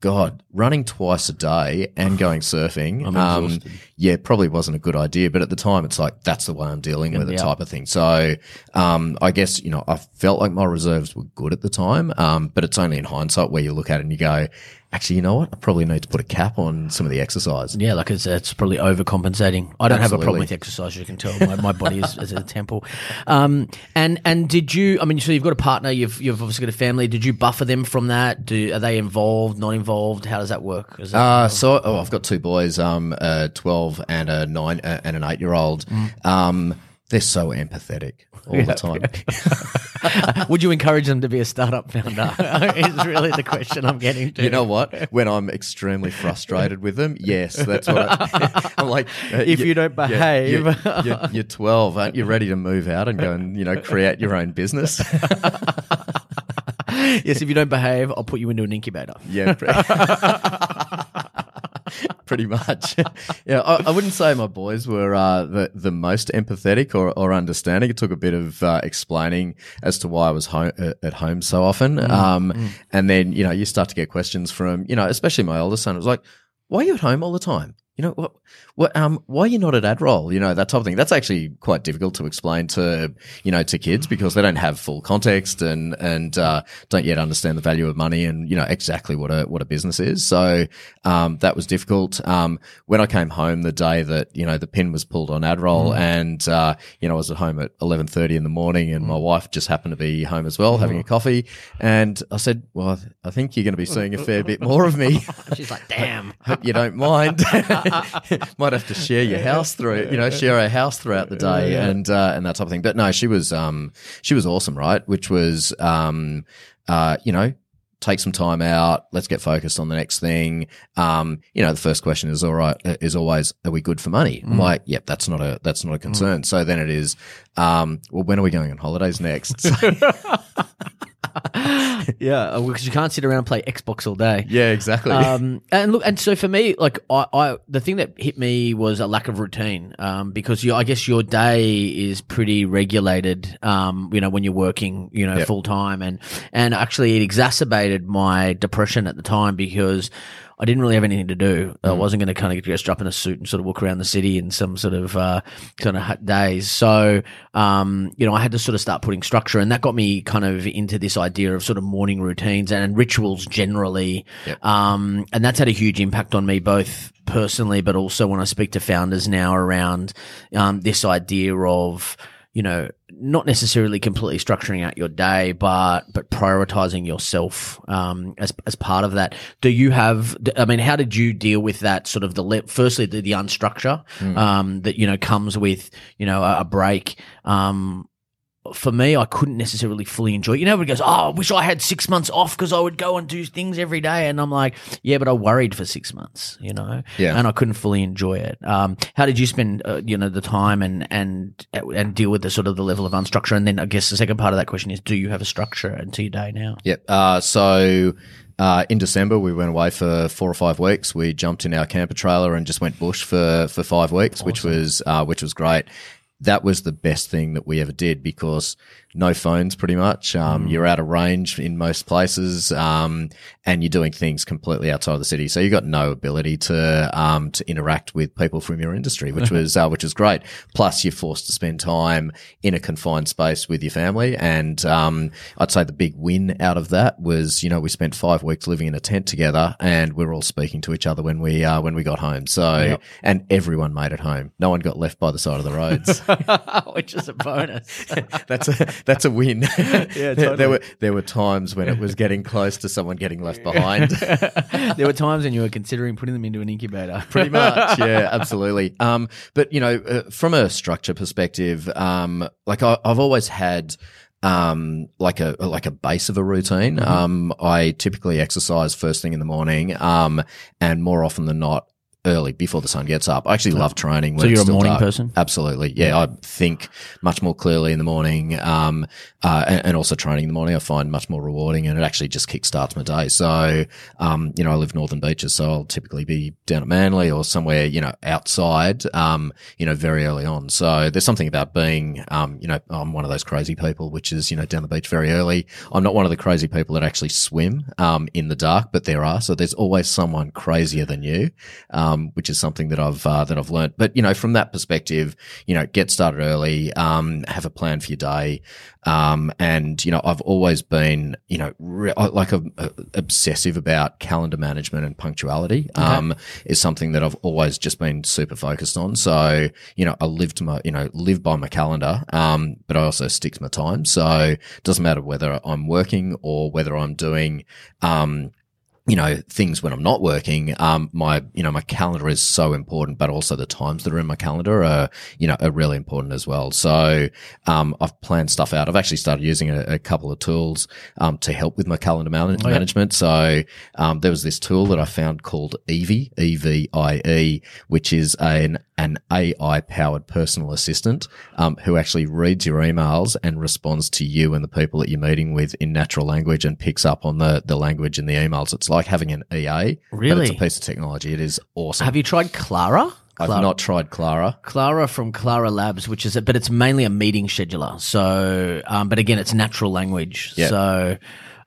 God, running twice a day and going surfing, um, yeah, probably wasn't a good idea. But at the time, it's like that's the way I'm dealing with it, type of thing. So, um, I guess you know, I felt like my reserves were good at the time, um, but it's only in hindsight where you look at it and you go, actually, you know what? I probably need to put a cap on some of the exercise. Yeah, like it's, it's probably overcompensating. I don't have a problem with exercise. You can tell my, my body is, is a temple. Um, and and did you? I mean, so you've got a partner. You've you've obviously got a family. Did you buffer them from that? Do are they involved? Not involved? How does that work? That, Uh, so oh, I've got two boys, um, a twelve and a nine uh, and an eight year old. Um, they're so empathetic all the time. would you encourage them to be a startup founder? is really the question I'm getting to. You know what? When I'm extremely frustrated with them, yes, that's what I, I'm like. uh, If you don't behave. you're, you're, you're 12. Aren't you ready to move out and go and you know create your own business? yes, if you don't behave, I'll put you into an incubator. Yeah. Pre- Pretty much. Yeah, I, I wouldn't say my boys were uh, the the most empathetic or, or understanding. It took a bit of uh, explaining as to why I was home, uh, at home so often. um, And then you know you start to get questions from you know especially my oldest son. It was like, "Why are you at home all the time?" You know what? What? Um, why are you not at AdRoll? You know that type of thing. That's actually quite difficult to explain to you know to kids because they don't have full context and and uh, don't yet understand the value of money and you know exactly what a what a business is. So um, that was difficult. Um, when I came home the day that you know the pin was pulled on AdRoll and uh, you know I was at home at eleven thirty in the morning and my wife just happened to be home as well having a coffee and I said, well, I, th- I think you're going to be seeing a fair bit more of me. She's like, damn. Hope you don't mind. might have to share your house through, you know, share a house throughout the day and uh, and that type of thing. But no, she was um she was awesome, right? Which was um uh you know take some time out. Let's get focused on the next thing. Um, you know, the first question is all right, is always, are we good for money? I'm like, yep, that's not a, that's not a concern. So then it is, um, well, when are we going on holidays next? yeah, because you can't sit around and play Xbox all day. yeah, exactly. Um, and look, and so for me, like I, I, the thing that hit me was a lack of routine. Um, because you, I guess your day is pretty regulated. Um, you know, when you're working, you know, Yep. full time, and and actually it exacerbated my depression at the time because. I didn't really have anything to do. I wasn't going to kind of get dressed up in a suit and sort of walk around the city in some sort of uh, kind of hot days. So, um, you know, I had to sort of start putting structure, and that got me kind of into this idea of sort of morning routines and rituals generally. Um, and that's had a huge impact on me, both personally, but also when I speak to founders now around um, this idea of you know, not necessarily completely structuring out your day, but but prioritizing yourself um, as as part of that. Do you have? I mean, how did you deal with that sort of the le- firstly the, the unstructure um, that you know comes with you know a, a break. Um, for me, I couldn't necessarily fully enjoy. it. You know, everybody goes, "Oh, I wish I had six months off because I would go and do things every day." And I'm like, "Yeah, but I worried for six months, you know, Yeah. and I couldn't fully enjoy it." Um, how did you spend, uh, you know, the time and and and deal with the sort of the level of unstructure? And then I guess the second part of that question is, do you have a structure into your day now? Yep. Uh, so uh, in December, we went away for four or five weeks. We jumped in our camper trailer and just went bush for for five weeks, which was uh, which was great. That was the best thing that we ever did because no phones, pretty much. Um, You're out of range in most places, um, and you're doing things completely outside of the city. So you've got no ability to um, to interact with people from your industry, which was uh, which was great. Plus, you're forced to spend time in a confined space with your family, and um, I'd say the big win out of that was, you know, we spent five weeks living in a tent together, and we were all speaking to each other when we uh, when we got home. So, and everyone made it home. No one got left by the side of the roads. Which is a bonus. that's a that's a win. yeah, totally. there were there were times when it was getting close to someone getting left behind. there were times when you were considering putting them into an incubator. Pretty much, yeah, absolutely. Um, but you know, uh, from a structure perspective, um, like I, I've always had. Um, like a like a base of a routine. Mm-hmm. Um, I typically exercise first thing in the morning. Um, and more often than not, early before the sun gets up. I actually love training. When So you're a morning dark. person? Absolutely, yeah. I think much more clearly in the morning, um, uh, and, and also training in the morning. I find much more rewarding, and it actually just kickstarts my day. So, um, you know, I live northern beaches, so I'll typically be down at Manly or somewhere, you know, outside, um, you know, very early on. So there's something about being, um, you know, I'm one of those crazy people, which is, you know, down the beach very early. I'm not one of the crazy people that actually swim, um, in the dark, but there are. So there's always someone crazier than you, um, which is something that I've, uh, that I've learned. But, you know, from that perspective, you know, get started early, um, have a plan for your day. Um, and, you know, I've always been, you know, re- like a, a- obsessive about calendar management and punctuality, um, is something that I've always just been super focused on. So, you know, I live to my, you know, live by my calendar, um, but I also stick to my time. So it doesn't matter whether I'm working or whether I'm doing, um, you know, things when I'm not working, um, my, you know, my calendar is so important, but also the times that are in my calendar are, you know, are really important as well. So, um, I've planned stuff out. I've actually started using a, a couple of tools, um, to help with my calendar man- management. So, um, there was this tool that I found called Evie, E-V-I-E, which is an, an AI powered personal assistant, um, who actually reads your emails and responds to you and the people that you're meeting with in natural language and picks up on the, the language in the emails. It's like having an EA. But Really? it's a piece of technology. It is awesome. Have you tried Clara? I've Clara. not tried Clara. Clara from Clara Labs, which is, it, but it's mainly a meeting scheduler. So, um, but again, it's natural language. Yeah. So,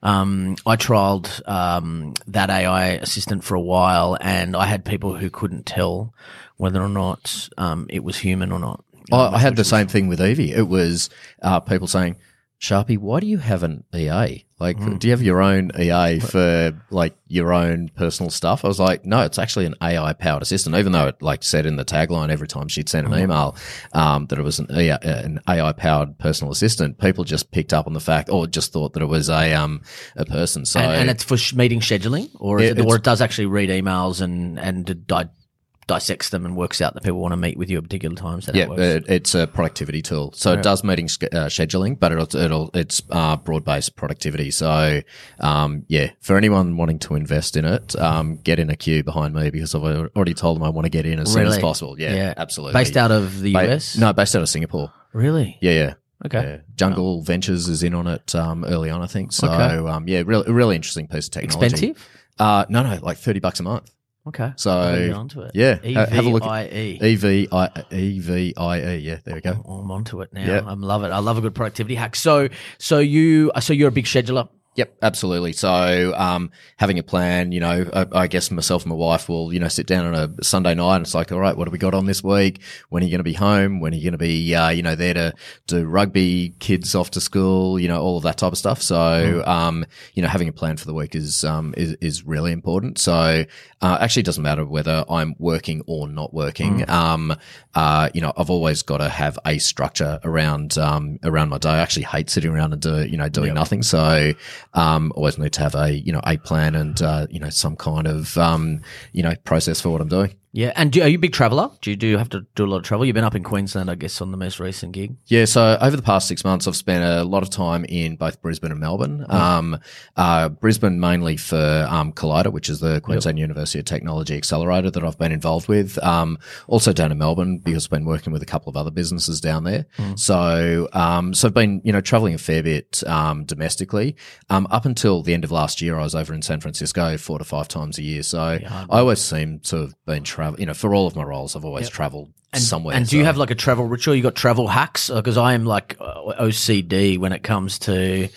um, I trialed um, that AI assistant for a while, and I had people who couldn't tell whether or not um, it was human or not. I, I had the same thing with Evie. It was uh, people saying, Sharpie, why do you have an EA? Like, Hmm. do you have your own EA for like your own personal stuff? I was like, no, it's actually an AI powered assistant. Even though it like said in the tagline every time she'd send an email um, that it was an AI, an AI powered personal assistant, people just picked up on the fact or just thought that it was a um a person. So and, and it's for sh- meeting scheduling, or is It- it, or it does actually read emails and and di- dissects them and works out that people want to meet with you at particular times. That Yeah, it it's a productivity tool. So it does meeting uh, scheduling, but it'll, it'll it's uh, broad based productivity. So um, yeah, for anyone wanting to invest in it, um, get in a queue behind me because I've already told them I want to get in as soon as possible. Yeah, Yeah. absolutely. Based out of the Ba- US. No, based out of Singapore. really. Yeah, yeah. Okay. Yeah. Jungle Ventures is in on it um, early on, I think. So, Okay. um, yeah, really, really interesting piece of technology. Expensive. Uh, no, no, like 30 bucks a month. Okay. So, onto it. yeah, E ha- have a look. I E. E V I E V I E. Yeah, there we go. I'm onto it now. Yeah. I love it. I love a good productivity hack. So, so you, so you're a big scheduler. Yep, absolutely. So, um, having a plan, you know, I, I guess myself and my wife will, you know, sit down on a Sunday night and it's like, all right, what have we got on this week? When are you going to be home? When are you going to be, uh, you know, there to do rugby, kids off to school, you know, all of that type of stuff. So, um, you know, having a plan for the week is, um, is, is really important. So, uh, actually it doesn't matter whether I'm working or not working. Um, uh, you know, I've always got to have a structure around, um, around my day. I actually hate sitting around and do, you know, doing nothing. So, um, always need to have a, you know, a plan and, uh, you know, some kind of, um, you know, process for what I'm doing. Yeah. And do, are you a big traveler? Do you do you have to do a lot of travel? You've been up in Queensland, I guess, on the most recent gig. Yeah, so over the past six months, I've spent a lot of time in both Brisbane and Melbourne. Um, uh, Brisbane mainly for um, Collider, which is the Queensland University of Technology Accelerator that I've been involved with. Um, also down in Melbourne because I've been working with a couple of other businesses down there. So, um, so I've been you know traveling a fair bit um, domestically. Um, up until the end of last year, I was over in San Francisco four to five times a year. So I always seem to have been travel. You know, for all of my roles, I've always travelled somewhere. And do you have like a travel ritual? You got travel hacks? Because I am like uh, OCD when it comes to,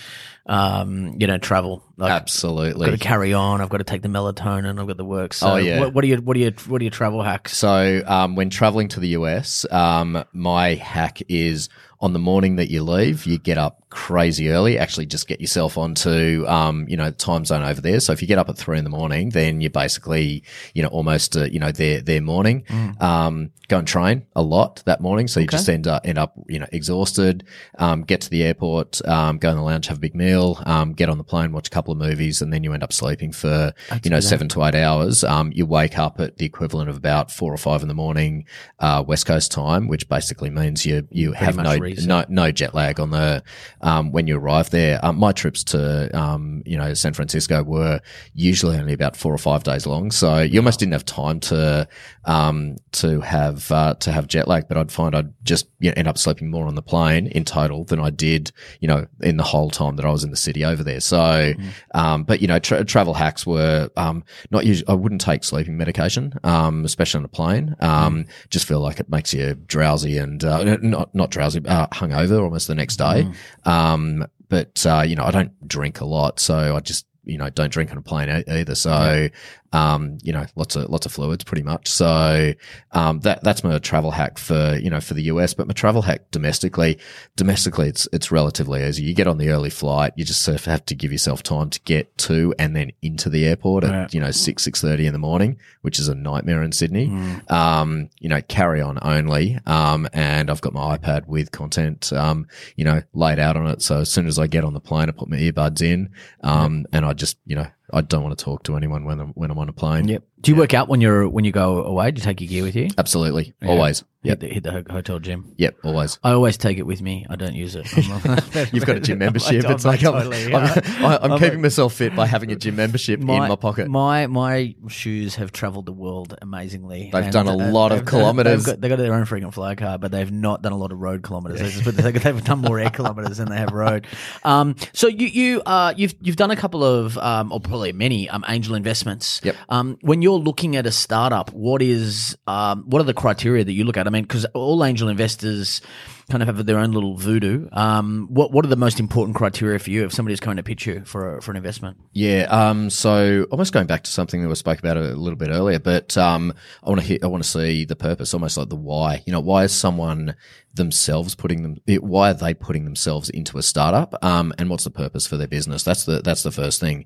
um, you know, travel. Like, absolutely? I've got to carry on. I've got to take the melatonin. I've got the work. So Oh, yeah. What, what are your what are your what are your travel hacks? So, um, when traveling to the US, um, my hack is on the morning that you leave, you get up crazy early. Actually, just get yourself onto, um, you know, time zone over there. So if you get up at three in the morning, then you're basically, you know, almost, uh, you know, their their morning. Um, go and train a lot that morning, so you just end up end up, you know, exhausted. Um, get to the airport, um, go in the lounge, have a big meal, um, get on the plane, watch a couple of movies, and then you end up sleeping for, you know, seven to eight hours. Um, you wake up at the equivalent of about four or five in the morning, uh, West Coast time, which basically means you you have no reset. no no jet lag on the um, when you arrive there. Um, my trips to um, you know San Francisco were usually only about four or five days long, so you almost didn't have time to um, to have uh, to have jet lag. But I'd find I'd just you know, end up sleeping more on the plane in total than I did you know in the whole time that I was in the city over there. So, um, but you know tra- travel hacks were um, not usually. I wouldn't take sleeping medication, um, especially on a plane. Um, Just feel like it makes you drowsy and uh, not not drowsy, uh, hungover almost the next day. Um, but uh, you know, I don't drink a lot, so I just you know don't drink on a plane either. So um, you know, lots of lots of fluids, pretty much. So um, that that's my travel hack for you know for the US. But my travel hack domestically, domestically, it's it's relatively easy. You get on the early flight, you just sort of have to give yourself time to get to and then into the airport at Right. you know six six thirty in the morning, which is a nightmare in Sydney. Um, you know, carry on only. Um, and I've got my iPad with content, um, you know, laid out on it. So as soon as I get on the plane, I put my earbuds in, um, and I just, you know, I don't want to talk to anyone when I'm, when I'm on a plane. Yep. Do you work out when you're when you go away? Do you take your gear with you? Absolutely. Always. Hit the, hit the hotel gym. Yep. Always. I always take it with me. I don't use it. You've got a gym membership. It's like I'm, totally, I'm, yeah. I'm, I'm keeping a- myself fit by having a gym membership in my pocket. My my shoes have travelled the world amazingly. They've done a lot of kilometres. They've got, they've got their own freaking fly car, but they've not done a lot of road kilometres. They They've they've done more air kilometres than they have road. Um, so you you uh, you've you've done a couple of um, or probably many um, angel investments. Yep. Um, when you're looking at a startup, what is um, what are the criteria that you look at? I mean, because all angel investors kind of have their own little voodoo. Um, what what are the most important criteria for you if somebody's coming to pitch you for a, for an investment? Yeah. Um, so almost going back to something that we spoke about a little bit earlier, but um, I want to I want to see the purpose, almost like the why. You know, why is someone themselves putting them? Why are they putting themselves into a startup? Um, and what's the purpose for their business? That's the that's the first thing.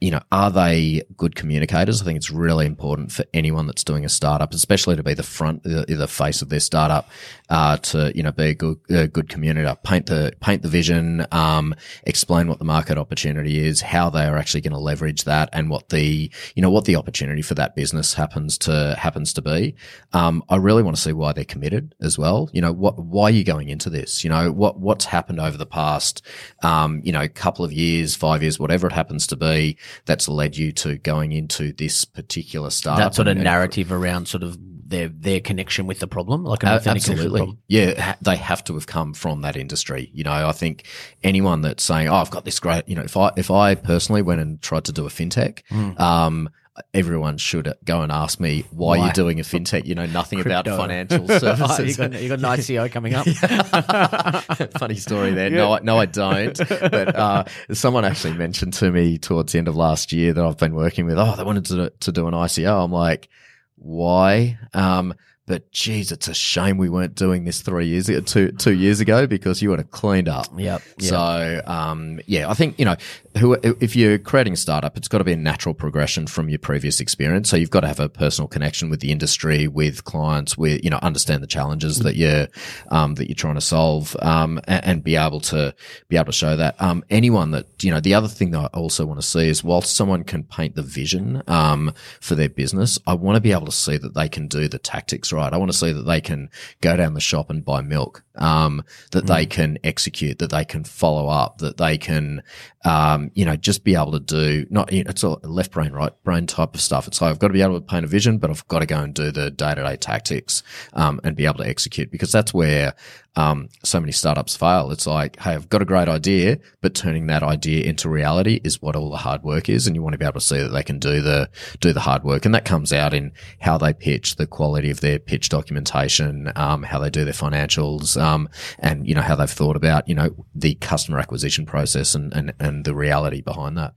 You know, are they good communicators? I think it's really important for anyone that's doing a startup, especially to be the front, the, the face of their startup, uh, to you know be a good, a good communicator, paint the paint the vision, um, explain what the market opportunity is, how they are actually going to leverage that, and what the you know what the opportunity for that business happens to happens to be. Um, I really want to see why they're committed as well. You know, what why are you going into this? You know, what what's happened over the past, um, you know, couple of years, five years, whatever it happens to be that's led you to going into this particular startup. That sort of narrative around sort of their their connection with the problem, like an authentic absolutely. problem. Yeah, they have to have come from that industry. You know, I think anyone that's saying, "Oh, I've got this great," you know, if I if I personally went and tried to do a fintech, um, everyone should go and ask me why, Why? you're doing a fintech. You know nothing about financial services. you got you got an ICO coming up. Funny story there. No, I- no, I don't. But uh, someone actually mentioned to me towards the end of last year that I've been working with. Oh, they wanted to to do an ICO. I'm like, why? Um, but geez, it's a shame we weren't doing this three years ago, two two years ago, because you would have cleaned up. Yep, yep. So, um, yeah, I think you know, who if you're creating a startup, it's got to be a natural progression from your previous experience. So you've got to have a personal connection with the industry, with clients, with you know, understand the challenges that you're um, that you're trying to solve, um, and, and be able to be able to show that. Um, anyone that you know, the other thing that I also want to see is whilst someone can paint the vision um, for their business, I want to be able to see that they can do the tactics right. I want to see that they can go down the shop and buy milk, um, that they can execute, that they can follow up, that they can, um, you know, just be able to do not, you know, it's all left brain, right brain type of stuff. It's like I've got to be able to paint a vision, but I've got to go and do the day to day tactics, um, and be able to execute because that's where, um, so many startups fail. It's like, Hey, I've got a great idea, but turning that idea into reality is what all the hard work is. And you want to be able to see that they can do the, do the hard work. And that comes out in how they pitch, the quality of their pitch documentation, um, how they do their financials, um, and, you know, how they've thought about, you know, the customer acquisition process and, and, and the reality behind that.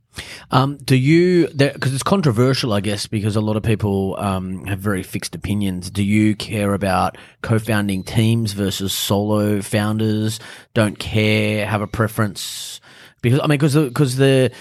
Um, do you, because it's controversial, I guess, because a lot of people um, have very fixed opinions. Do you care about co founding teams versus solo founders? Don't care, have a preference? Because, I mean, because because the,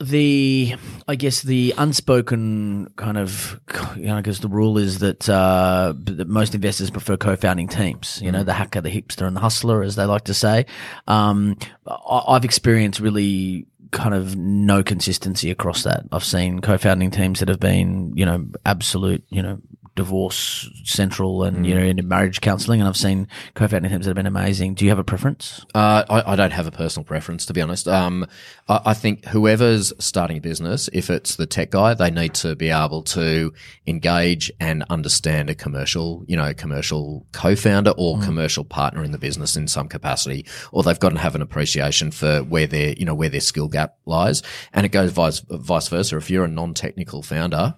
the, I guess the unspoken kind of, you know, because the rule is that, uh, that most investors prefer co-founding teams. You know, the hacker, the hipster, and the hustler, as they like to say. Um, I, I've experienced really kind of no consistency across that. I've seen co-founding teams that have been, you know, absolute, you know, divorce central and you know into marriage counselling, and I've seen co-founding teams that have been amazing. Do you have a preference? Uh, I, I don't have a personal preference, to be honest. Um, I, I think whoever's starting a business, if it's the tech guy, they need to be able to engage and understand a commercial, you know, commercial co-founder or commercial partner in the business in some capacity, or they've got to have an appreciation for where their, you know, where their skill gap lies. And it goes vice, vice versa. If you're a non-technical founder,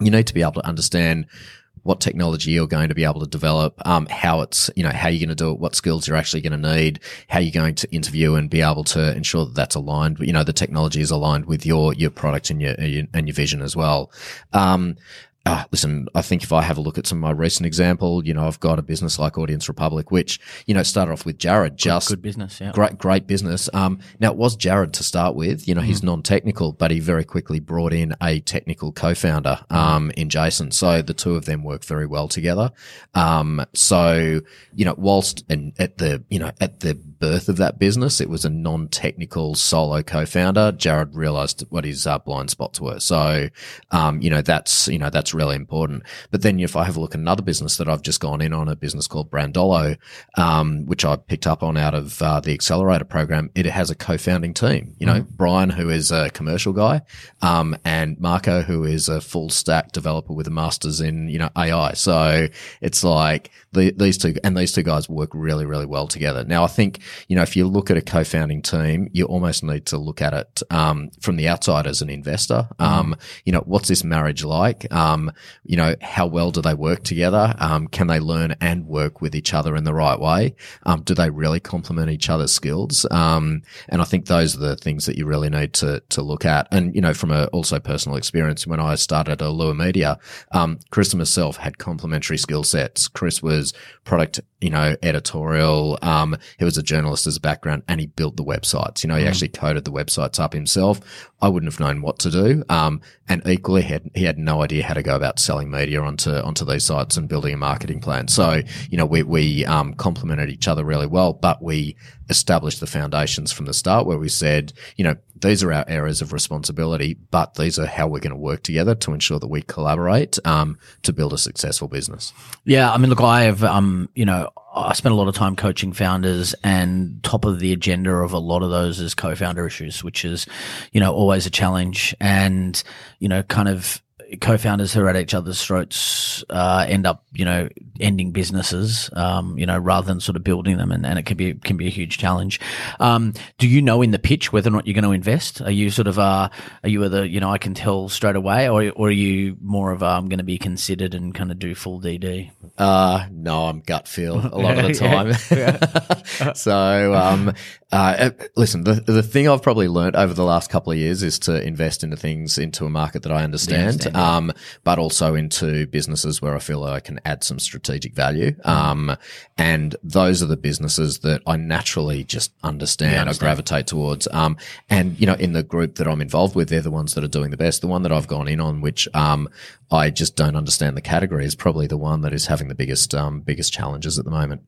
you need to be able to understand what technology you're going to be able to develop, um, how it's, you know, how you're going to do it, what skills you're actually going to need, how you're going to interview and be able to ensure that that's aligned, you know, the technology is aligned with your, your product and your, and your vision as well. Um, uh, listen, I think if I have a look at some of my recent example, you know, I've got a business like Audience Republic, which, you know, started off with Jared, just Good business, yeah. great, great business. Um, now it was Jared to start with. You know, he's non-technical, but he very quickly brought in a technical co-founder, um, in Jason. So the two of them work very well together. Um, so, you know, whilst and at the, you know, at the birth of that business, it was a non-technical solo co-founder. Jared realized what his uh, blind spots were. So, um, you know, that's, you know, that's really important. But then if I have a look at another business that I've just gone in on, a business called Brandolo, um, which I picked up on out of uh, the accelerator program, it has a co-founding team. You know, Brian, who is a commercial guy, um, and Marco, who is a full stack developer with a master's in you know AI. So it's like the, these two and these two guys work really, really well together. Now, I think you know if you look at a co-founding team, you almost need to look at it um, from the outside as an investor. Um, you know, what's this marriage like? Um, Um, you know, how well do they work together? Um, can they learn and work with each other in the right way? Um, do they really complement each other's skills? Um, and I think those are the things that you really need to to look at. And you know, from a also personal experience, when I started at Allure Media, um, Chris and myself had complementary skill sets. Chris was product, you know, editorial. Um, he was a journalist as a background, and he built the websites. You know, he actually coded the websites up himself. I wouldn't have known what to do. Um, and equally, he had, he had no idea how to go about selling media onto onto these sites and building a marketing plan. So, you know, we we um, complemented each other really well, but we established the foundations from the start where we said, you know, these are our areas of responsibility, but these are how we're going to work together to ensure that we collaborate um, to build a successful business. Yeah, I mean, look, I have, um, you know, I spent a lot of time coaching founders, and top of the agenda of a lot of those is co-founder issues, which is, you know, always a challenge, and you know, kind of co-founders who are at each other's throats uh, end up, you know, ending businesses, um, you know, rather than sort of building them, and, and it can be can be a huge challenge. Um, do you know in the pitch whether or not you're going to invest? Are you sort of uh, are you either you know I can tell straight away, or or are you more of I'm going to be considered and kind of do full DD? Uh, no, I'm gut feel a lot of the time. so, um, uh, listen, the, the thing I've probably learned over the last couple of years is to invest into things into a market that I understand, understand, um, but also into businesses where I feel like I can add some strategic value. Um, and those are the businesses that I naturally just understand, understand. I gravitate towards. Um, and, you know, in the group that I'm involved with, they're the ones that are doing the best. The one that I've gone in on, which, um, I just don't understand the category is probably the one that is having the biggest, um, biggest challenges at the moment.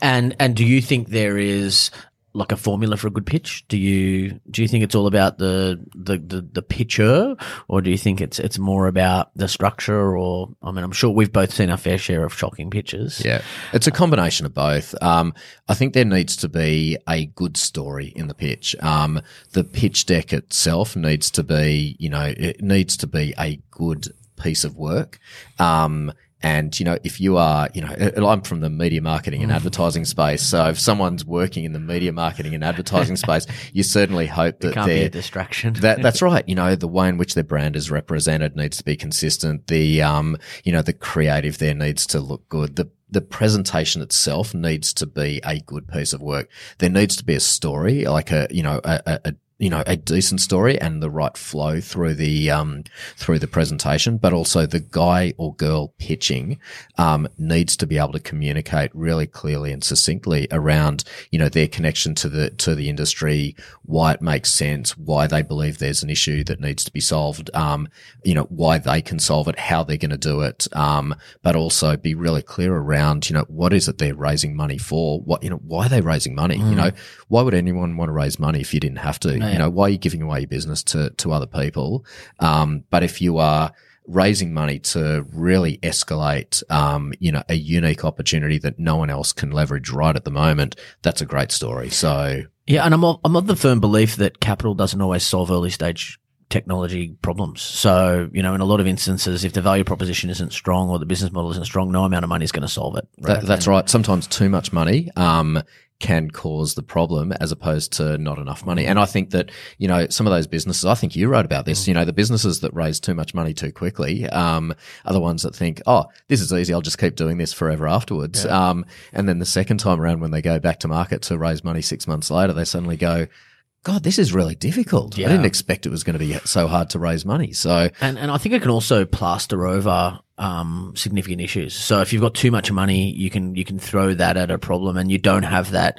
And and do you think there is like a formula for a good pitch? Do you do you think it's all about the the the, the pitcher, or do you think it's it's more about the structure? Or I mean, I'm sure we've both seen our fair share of shocking pitches. Yeah, it's a combination of both. Um, I think there needs to be a good story in the pitch. Um, the pitch deck itself needs to be, you know, it needs to be a good piece of work. Um, and, you know, if you are, you know, I'm from the media marketing and advertising space. So if someone's working in the media marketing and advertising space, you certainly hope that Can't be they're, a distraction. that, that's right. You know, the way in which their brand is represented needs to be consistent. The, um, you know, the creative there needs to look good. The, the presentation itself needs to be a good piece of work. There needs to be a story, like a, you know, a, a you know, a decent story and the right flow through the, um, through the presentation, but also the guy or girl pitching, um, needs to be able to communicate really clearly and succinctly around, you know, their connection to the, to the industry, why it makes sense, why they believe there's an issue that needs to be solved, um, you know, why they can solve it, how they're going to do it, um, but also be really clear around, you know, what is it they're raising money for? What, you know, why are they raising money? You know, why would anyone want to raise money if you didn't have to? You know, why are you giving away your business to, to other people? Um, but if you are, raising money to really escalate, um, you know, a unique opportunity that no one else can leverage right at the moment. That's a great story. So Yeah, and I'm of, I'm of the firm belief that capital doesn't always solve early stage technology problems. So, you know, in a lot of instances, if the value proposition isn't strong or the business model isn't strong, no amount of money is going to solve it. that, that's right. Sometimes too much money, um, can cause the problem as opposed to not enough money. And I think that, you know, some of those businesses, I think you wrote about this, you know, the businesses that raise too much money too quickly, um, are the ones that think, oh, this is easy. I'll just keep doing this forever afterwards. Um, and then the second time around when they go back to market to raise money six months later, they suddenly go, God, this is really difficult. I didn't expect it was going to be so hard to raise money. So And and I think it can also plaster over um, significant issues. So if you've got too much money, you can you can throw that at a problem, and you don't have that,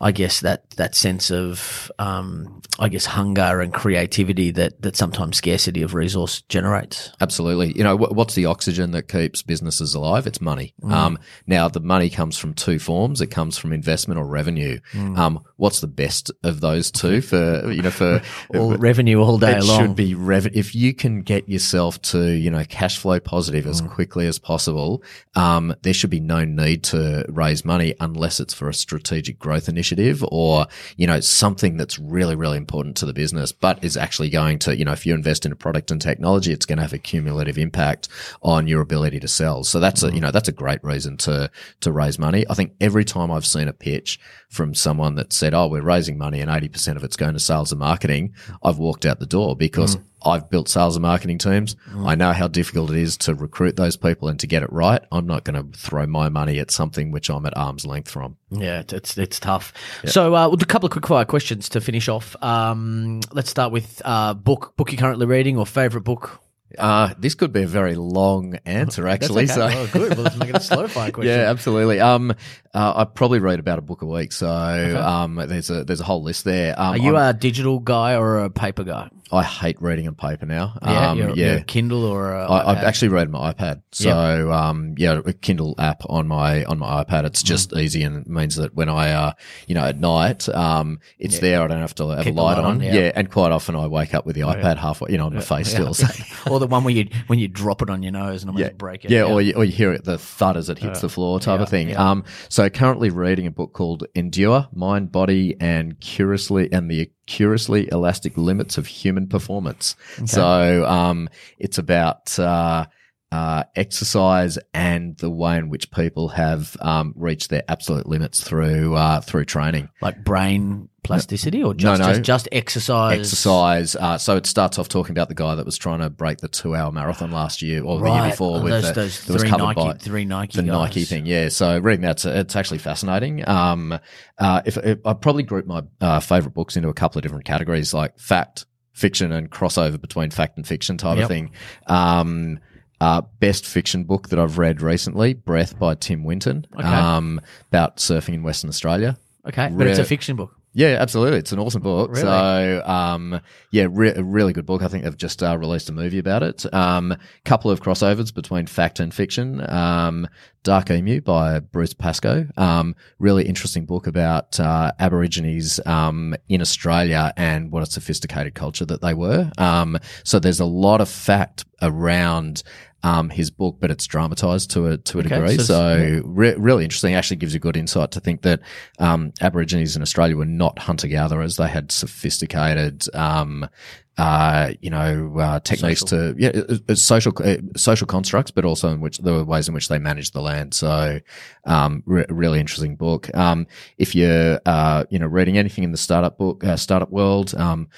I guess that that sense of um, I guess hunger and creativity that that sometimes scarcity of resource generates. Absolutely. You know, wh- what's the oxygen that keeps businesses alive? It's money. Um, now the money comes from two forms. It comes from investment or revenue. Um, what's the best of those two for, you know, for All revenue all day it long. should be rev- if you can get yourself to, you know, cash flow positive as quickly as possible, um, there should be no need to raise money unless it's for a strategic growth initiative or, you know, something that's really, really important to the business, but is actually going to, you know, if you invest in a product and technology, it's going to have a cumulative impact on your ability to sell. So that's a, you know, that's a great reason to, to raise money. I think every time I've seen a pitch from someone that said, Oh, we're raising money and 80% of it's going to sales and marketing, I've walked out the door because I've built sales and marketing teams. Mm. I know how difficult it is to recruit those people and to get it right. I'm not going to throw my money at something which I'm at arm's length from. Yeah, it's it's, tough. So, uh, a couple of quick fire questions to finish off. Um, let's start with uh, book book you're currently reading or favorite book. Uh, this could be a very long answer, actually. That's So, okay. Oh, good. Well, let's make it a slow fire question. yeah, absolutely. Um, uh, I probably read about a book a week, so um, there's a there's a whole list there. Um, Are you I'm- a digital guy or a paper guy? I hate reading on paper now. Yeah, Um, you're, yeah. you're Kindle or I, have actually read my iPad. So um, yeah, a Kindle app on my on my iPad. It's just Mm. easy and it means that when I uh, you know at night, um, it's there. I don't have to have Keep a light, light on. on, yeah. yeah. and quite often I wake up with the iPad halfway, you know, on my face still. So. or the one where you when you drop it on your nose and almost break it. Yeah, or you, or you hear it, the thud as it hits the floor type of thing. yeah. Um, so currently reading a book called Endure, Mind, Body, and Curiously, and the Curiously Elastic Limits of Human Performance. So, um, it's about, uh, uh, exercise and the way in which people have um, reached their absolute limits through uh, through training. like brain plasticity or just No, no. just, just exercise. Exercise. Uh, so it starts off talking about the guy that was trying to break the two hour marathon last year or the year before. Oh, with those- the, those that three Nike- by three Nike the guys. Nike thing. Yeah. So reading that's it's actually fascinating. Um, uh, if, if I probably group my uh, favorite books into a couple of different categories, like fact, fiction, and crossover between fact and fiction type Yep. of thing. Um, uh, best fiction book that I've read recently, Breath by Tim Winton, Okay. um, about surfing in Western Australia. Okay, but it's a fiction book. Yeah, absolutely. It's an awesome book. Really? So, um, yeah, re- a really good book. I think they've just uh, released a movie about it. Um, couple of crossovers between fact and fiction. Um, Dark Emu by Bruce Pascoe. Um, really interesting book about uh, Aborigines um, in Australia and what a sophisticated culture that they were. Um, so there's a lot of fact around. Um, his book, but it's dramatized to a to a Okay, degree. so So, re- really interesting. Actually, gives you good insight to think that um, Aborigines in Australia were not hunter gatherers. They had sophisticated, um, uh, you know, uh, techniques to yeah, uh, uh, social uh, social constructs, but also in which there were ways in which they managed the land. So, um, re- really interesting book. Um, if you're uh, you know reading anything in the startup book uh, startup world, um,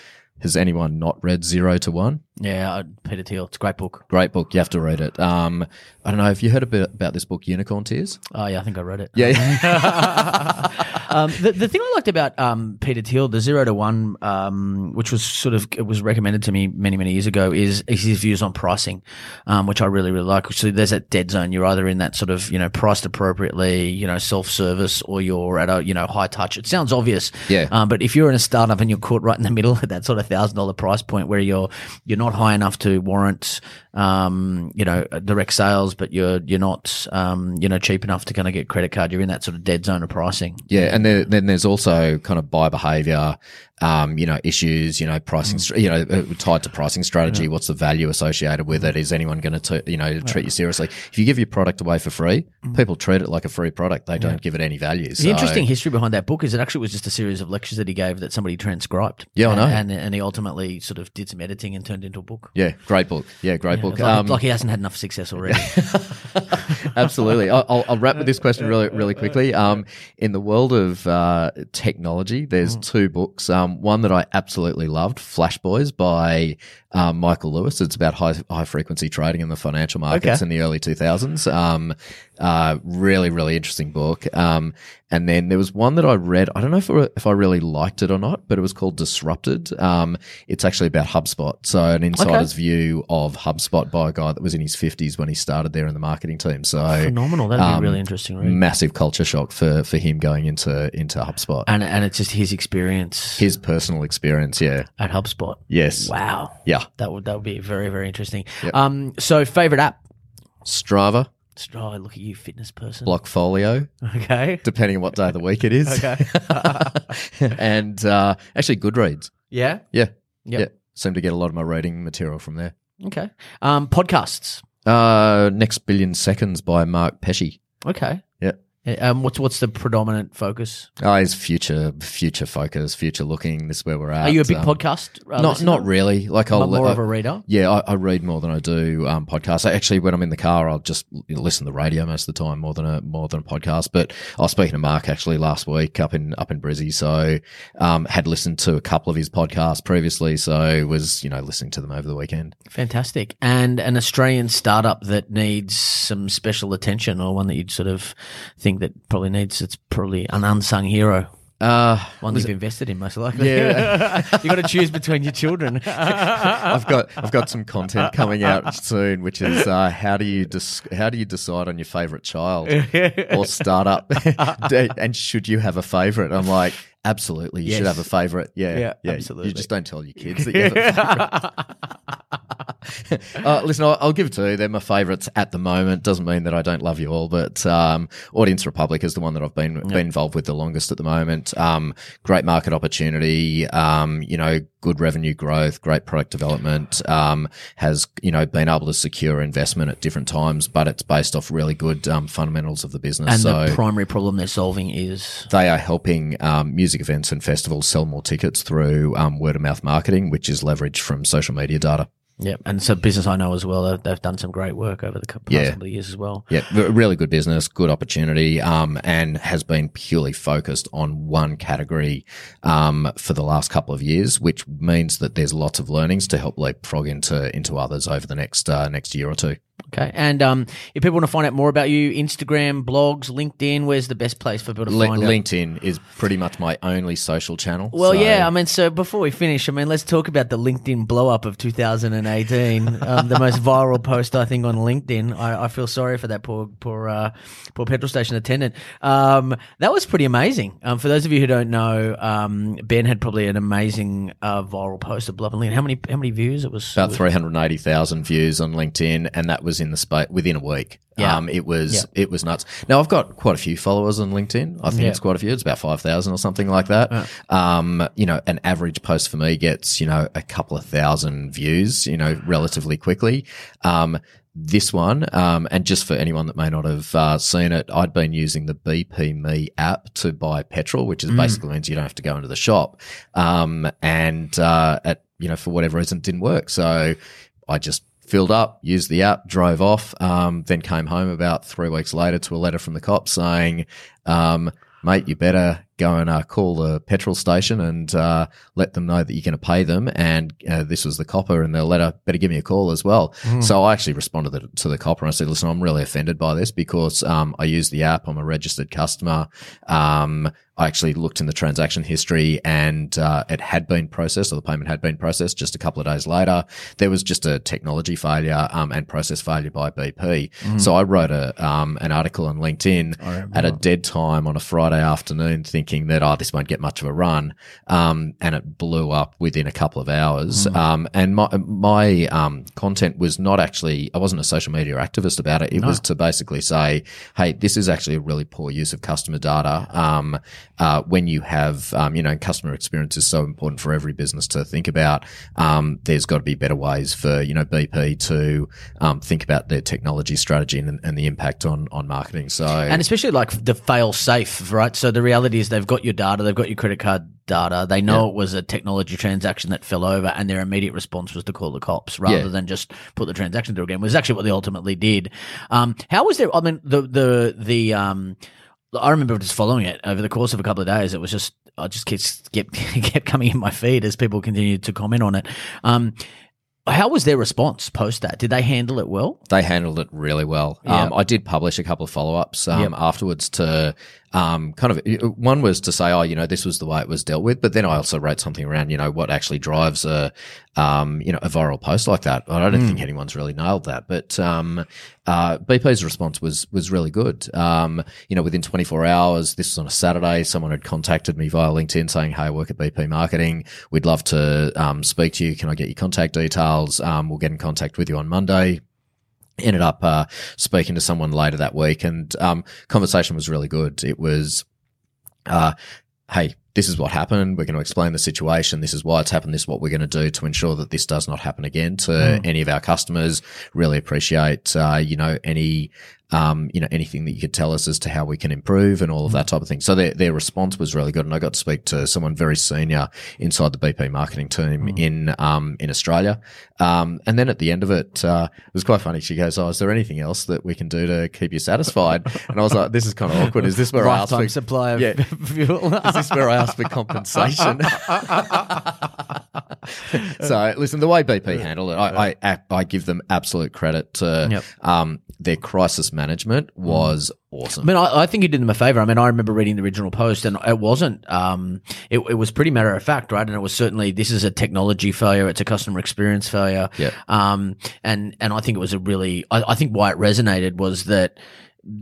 has anyone not read Zero to One? Yeah, uh, Peter Thiel. It's a great book. Great book. You have to read it. Um, I don't know. Have you heard a bit about this book, Unicorn Tears? Oh yeah, I think I read it. Yeah. um, the, the thing I liked about um, Peter Thiel, the zero to one, um, which was sort of it was recommended to me many many years ago, is, is his views on pricing, um, which I really really like. So there's that dead zone. You're either in that sort of you know priced appropriately, you know self service, or you're at a you know high touch. It sounds obvious, Yeah. Um, but if you're in a startup and you're caught right in the middle at that sort of thousand dollar price point where you're you're not high enough to warrant um, you know direct sales, but you're you're not um, you know cheap enough to kind of get credit card, you're in that sort of dead zone of pricing. Yeah, and then, then there's also kind of buy behavior, um, you know, issues, you know, pricing, you know, uh, tied to pricing strategy. What's the value associated with it? Is anyone going to, you know, treat you seriously? If you give your product away for free, people treat it like a free product. They don't give it any value. The So, interesting history behind that book is it actually was just a series of lectures that he gave that somebody transcribed. Yeah, I know. And, and, and he ultimately sort of did some editing and turned into a book. Yeah, great book. Yeah, great Yeah, book. Like, Um, like he hasn't had enough success already. Absolutely. I'll, I'll- I'll wrap with this question really, really quickly. Um, in the world of uh, technology, there's Mm. two books. Um, one that I absolutely loved, Flash Boys by um, Michael Lewis. It's about high, high frequency trading in the financial markets Okay. in the early 2000s. Um, uh, really, really interesting book. Um, and then there was one that I read. I don't know if, if I really liked it or not, but it was called Disrupted. Um, it's actually about HubSpot. So an insider's view of HubSpot by a guy that was in his 50s when he started there in the marketing team. So Phenomenal. That'd be um, really interesting. Read. massive culture shock for for him going into into HubSpot. And and it's just his experience His personal experience, yeah, at HubSpot. yes, Wow. yeah. That would that would be very very interesting. Yep. Um. So favorite app. Strava, Oh, look at you, fitness person. Blockfolio, Okay. depending on what day of the week it is. Okay. and uh, actually, Goodreads, yeah. yeah, Yep. yeah. Seem to get a lot of my reading material from there. Okay. Um. Podcasts. Uh, Next Billion Seconds by Mark Pesce. Okay. Yeah. Um, what's what's the predominant focus? Oh, it's future, future focus, future looking. This is where we're at. Are you a big Um, podcast? uh, Not, listener? not really. Like I'll More uh, of a reader. Yeah, I, I read more than I do um, podcasts. I actually, when I'm in the car, I'll just listen to the radio most of the time, more than a more than a podcast. But I was speaking to Mark actually last week up in up in Brizzy, so um, had listened to a couple of his podcasts previously, so was you know listening to them over the weekend. Fantastic. And an Australian startup that needs some special attention, or one that you'd sort of think that probably needs it's probably an unsung hero. Uh, One you've invested in, most likely. Yeah. you got to choose between your children. I've got I've got some content coming out soon, which is uh, how do you dis- how do you decide on your favorite child or startup, and should you have a favorite? I'm like, absolutely, you should have a favorite. Yeah, Yeah, You absolutely. just don't tell your kids that you have a favorite. uh, listen, I'll, I'll give it to you. They're my favourites at the moment. Doesn't mean that I don't love you all, but um, Audience Republic is the one that I've been been involved with the longest at the moment. Um, great market opportunity. Um, you know, good revenue growth, great product development. Um, has you know been able to secure investment at different times, but it's based off really good um, fundamentals of the business. and so the primary problem they're solving is they are helping um, music events and festivals sell more tickets through um, word of mouth marketing, which is leveraged from social media data. Yeah, and so business I know as well. They've, done some great work over the cou- past Yeah. couple of years as well. Yeah, really good business, good opportunity, um, and has been purely focused on one category um, for the last couple of years, which means that there's lots of learnings to help leapfrog into into others over the next uh, next year or two. Okay, and um, if people want to find out more about you, Instagram, blogs, LinkedIn, where's the best place for people to Li- find out? LinkedIn is pretty much my only social channel. Well, so- yeah. I mean, so before we finish, I mean, let's talk about the LinkedIn blow up of 2018. um, the most viral post, I think, on LinkedIn. I, I feel sorry for that poor, poor, uh, poor petrol station attendant. Um, that was pretty amazing. Um, for those of you who don't know, um, Ben had probably an amazing uh, viral post of Bluff and Lean. How many, how many views? It was about 380,000 views on LinkedIn and that was in the space within a week. Yeah. Um, it was, Yeah. it was nuts. Now I've got quite a few followers on LinkedIn. I think Yeah. it's quite a few. It's about 5,000 or something like that. Um, you know, an average post for me gets, you know, a couple of thousand views, you know, relatively quickly. Um, this one, um, and just for anyone that may not have uh, seen it, I'd been using the BP Me app to buy petrol, which is basically means you don't have to go into the shop. Um, and uh, at you know for whatever reason it didn't work, so I just filled up, used the app, drove off, um, then came home about three weeks later to a letter from the cops saying, um, "Mate, you better go and uh, call the petrol station and uh, let them know that you're going to pay them." And uh, this was the copper in the letter. Better give me a call as well. So I actually responded to the, to the copper and I said, "Listen, I'm really offended by this because um, I use the app. I'm a registered customer. Um, I actually looked in the transaction history and uh, it had been processed, or the payment had been processed. Just a couple of days later, there was just a technology failure um, and process failure by BP. So I wrote a um, an article on LinkedIn at a dead time on a Friday afternoon, thinking that oh, this won't get much of a run, um, and it blew up within a couple of hours. Um, and my my um, content was not actually I wasn't a social media activist about it. It was to basically say, hey, this is actually a really poor use of customer data. Um, uh, when you have, um, you know, customer experience is so important for every business to think about. Um, there's got to be better ways for, you know, BP to um, think about their technology strategy and, and the impact on, on marketing. So, And especially like the fail safe, right? So the reality is they've got your data, they've got your credit card data. They know it was a technology transaction that fell over, and their immediate response was to call the cops rather Yeah. than just put the transaction through again. Was actually what they ultimately did. Um, how was there? I mean, the the the um, I remember just following it over the course of a couple of days. It was just I just kept kept, kept coming in my feed as people continued to comment on it. Um, how was their response post that? Did they handle it well? they handled it really well. Yeah. Um, I did publish a couple of follow ups um, Yep. afterwards to um, kind of one was to say, oh, you know, this was the way it was dealt with, but then I also wrote something around, you know, what actually drives a, um, you know, a viral post like that. I don't think anyone's really nailed that, but um, uh, BP's response was was really good. Um, you know, within 24 hours, this was on a Saturday, someone had contacted me via LinkedIn saying, "Hey, I work at BP Marketing. We'd love to um, speak to you. Can I get your contact details? Um, we'll get in contact with you on Monday." Ended up uh, speaking to someone later that week, and um, conversation was really good. It was, uh, hey, this is what happened. We're going to explain the situation. This is why it's happened. This is what we're going to do to ensure that this does not happen again to any of our customers. Really appreciate, uh, you know, any um, you know, anything that you could tell us as to how we can improve and all of that type of thing. So their, their response was really good. And I got to speak to someone very senior inside the BP marketing team in, um, in Australia. Um, and then at the end of it, uh, it was quite funny. She goes, Oh, is there anything else that we can do to keep you satisfied? And I was like, This is kind of awkward. Is this where I ask for, supply of Yeah. fuel. is this where I asked for compensation? so listen, the way BP handled it, I, I, I give them absolute credit to Yep. um, their crisis management was awesome. I mean, I, I think you did them a favor. I mean, I remember reading the original post, and it wasn't. Um, it, it was pretty matter of fact, right? And it was certainly this is a technology failure. It's a customer experience failure. Yeah. Um, and and I think it was a really. I, I think why it resonated was that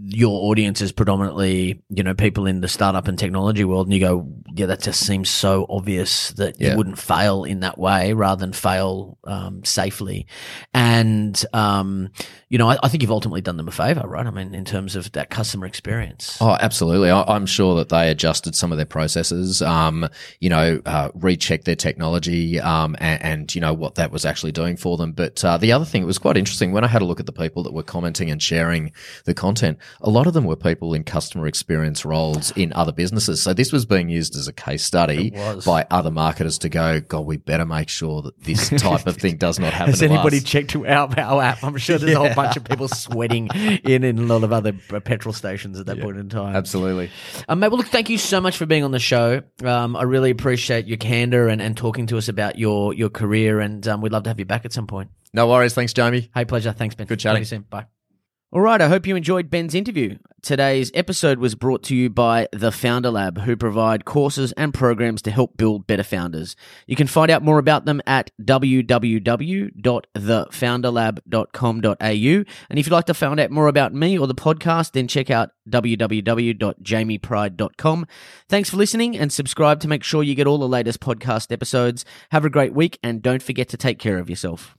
your audience is predominantly, you know, people in the startup and technology world, and you go, yeah, that just seems so obvious that Yeah. you wouldn't fail in that way rather than fail um, safely. And um, you know, I, I think you've ultimately done them a favor, right? I mean, in terms of that customer experience. Oh, absolutely. I, I'm sure that they adjusted some of their processes, um, you know, uh, rechecked their technology, um, and, and, you know, what that was actually doing for them. But, uh, the other thing, it was quite interesting when I had a look at the people that were commenting and sharing the content, a lot of them were people in customer experience roles in other businesses. So this was being used as a case study by other marketers to go, God, we better make sure that this type of thing does not happen Has anybody us. checked our, our app? I'm sure there's a whole bunch of people sweating in in a lot of other petrol stations at that point in time. Absolutely. Um, mate, well, look, thank you so much for being on the show. Um, I really appreciate your candor and, and talking to us about your your career, and um, we'd love to have you back at some point. No worries. Thanks, Jamie. Hey, pleasure. Thanks, Ben. Good chatting. you soon. Bye. All right, I hope you enjoyed Ben's interview. Today's episode was brought to you by The Founder Lab, who provide courses and programs to help build better founders. You can find out more about them at www.thefounderlab.com.au. And if you'd like to find out more about me or the podcast, then check out www.jamiepride.com. Thanks for listening and subscribe to make sure you get all the latest podcast episodes. Have a great week and don't forget to take care of yourself.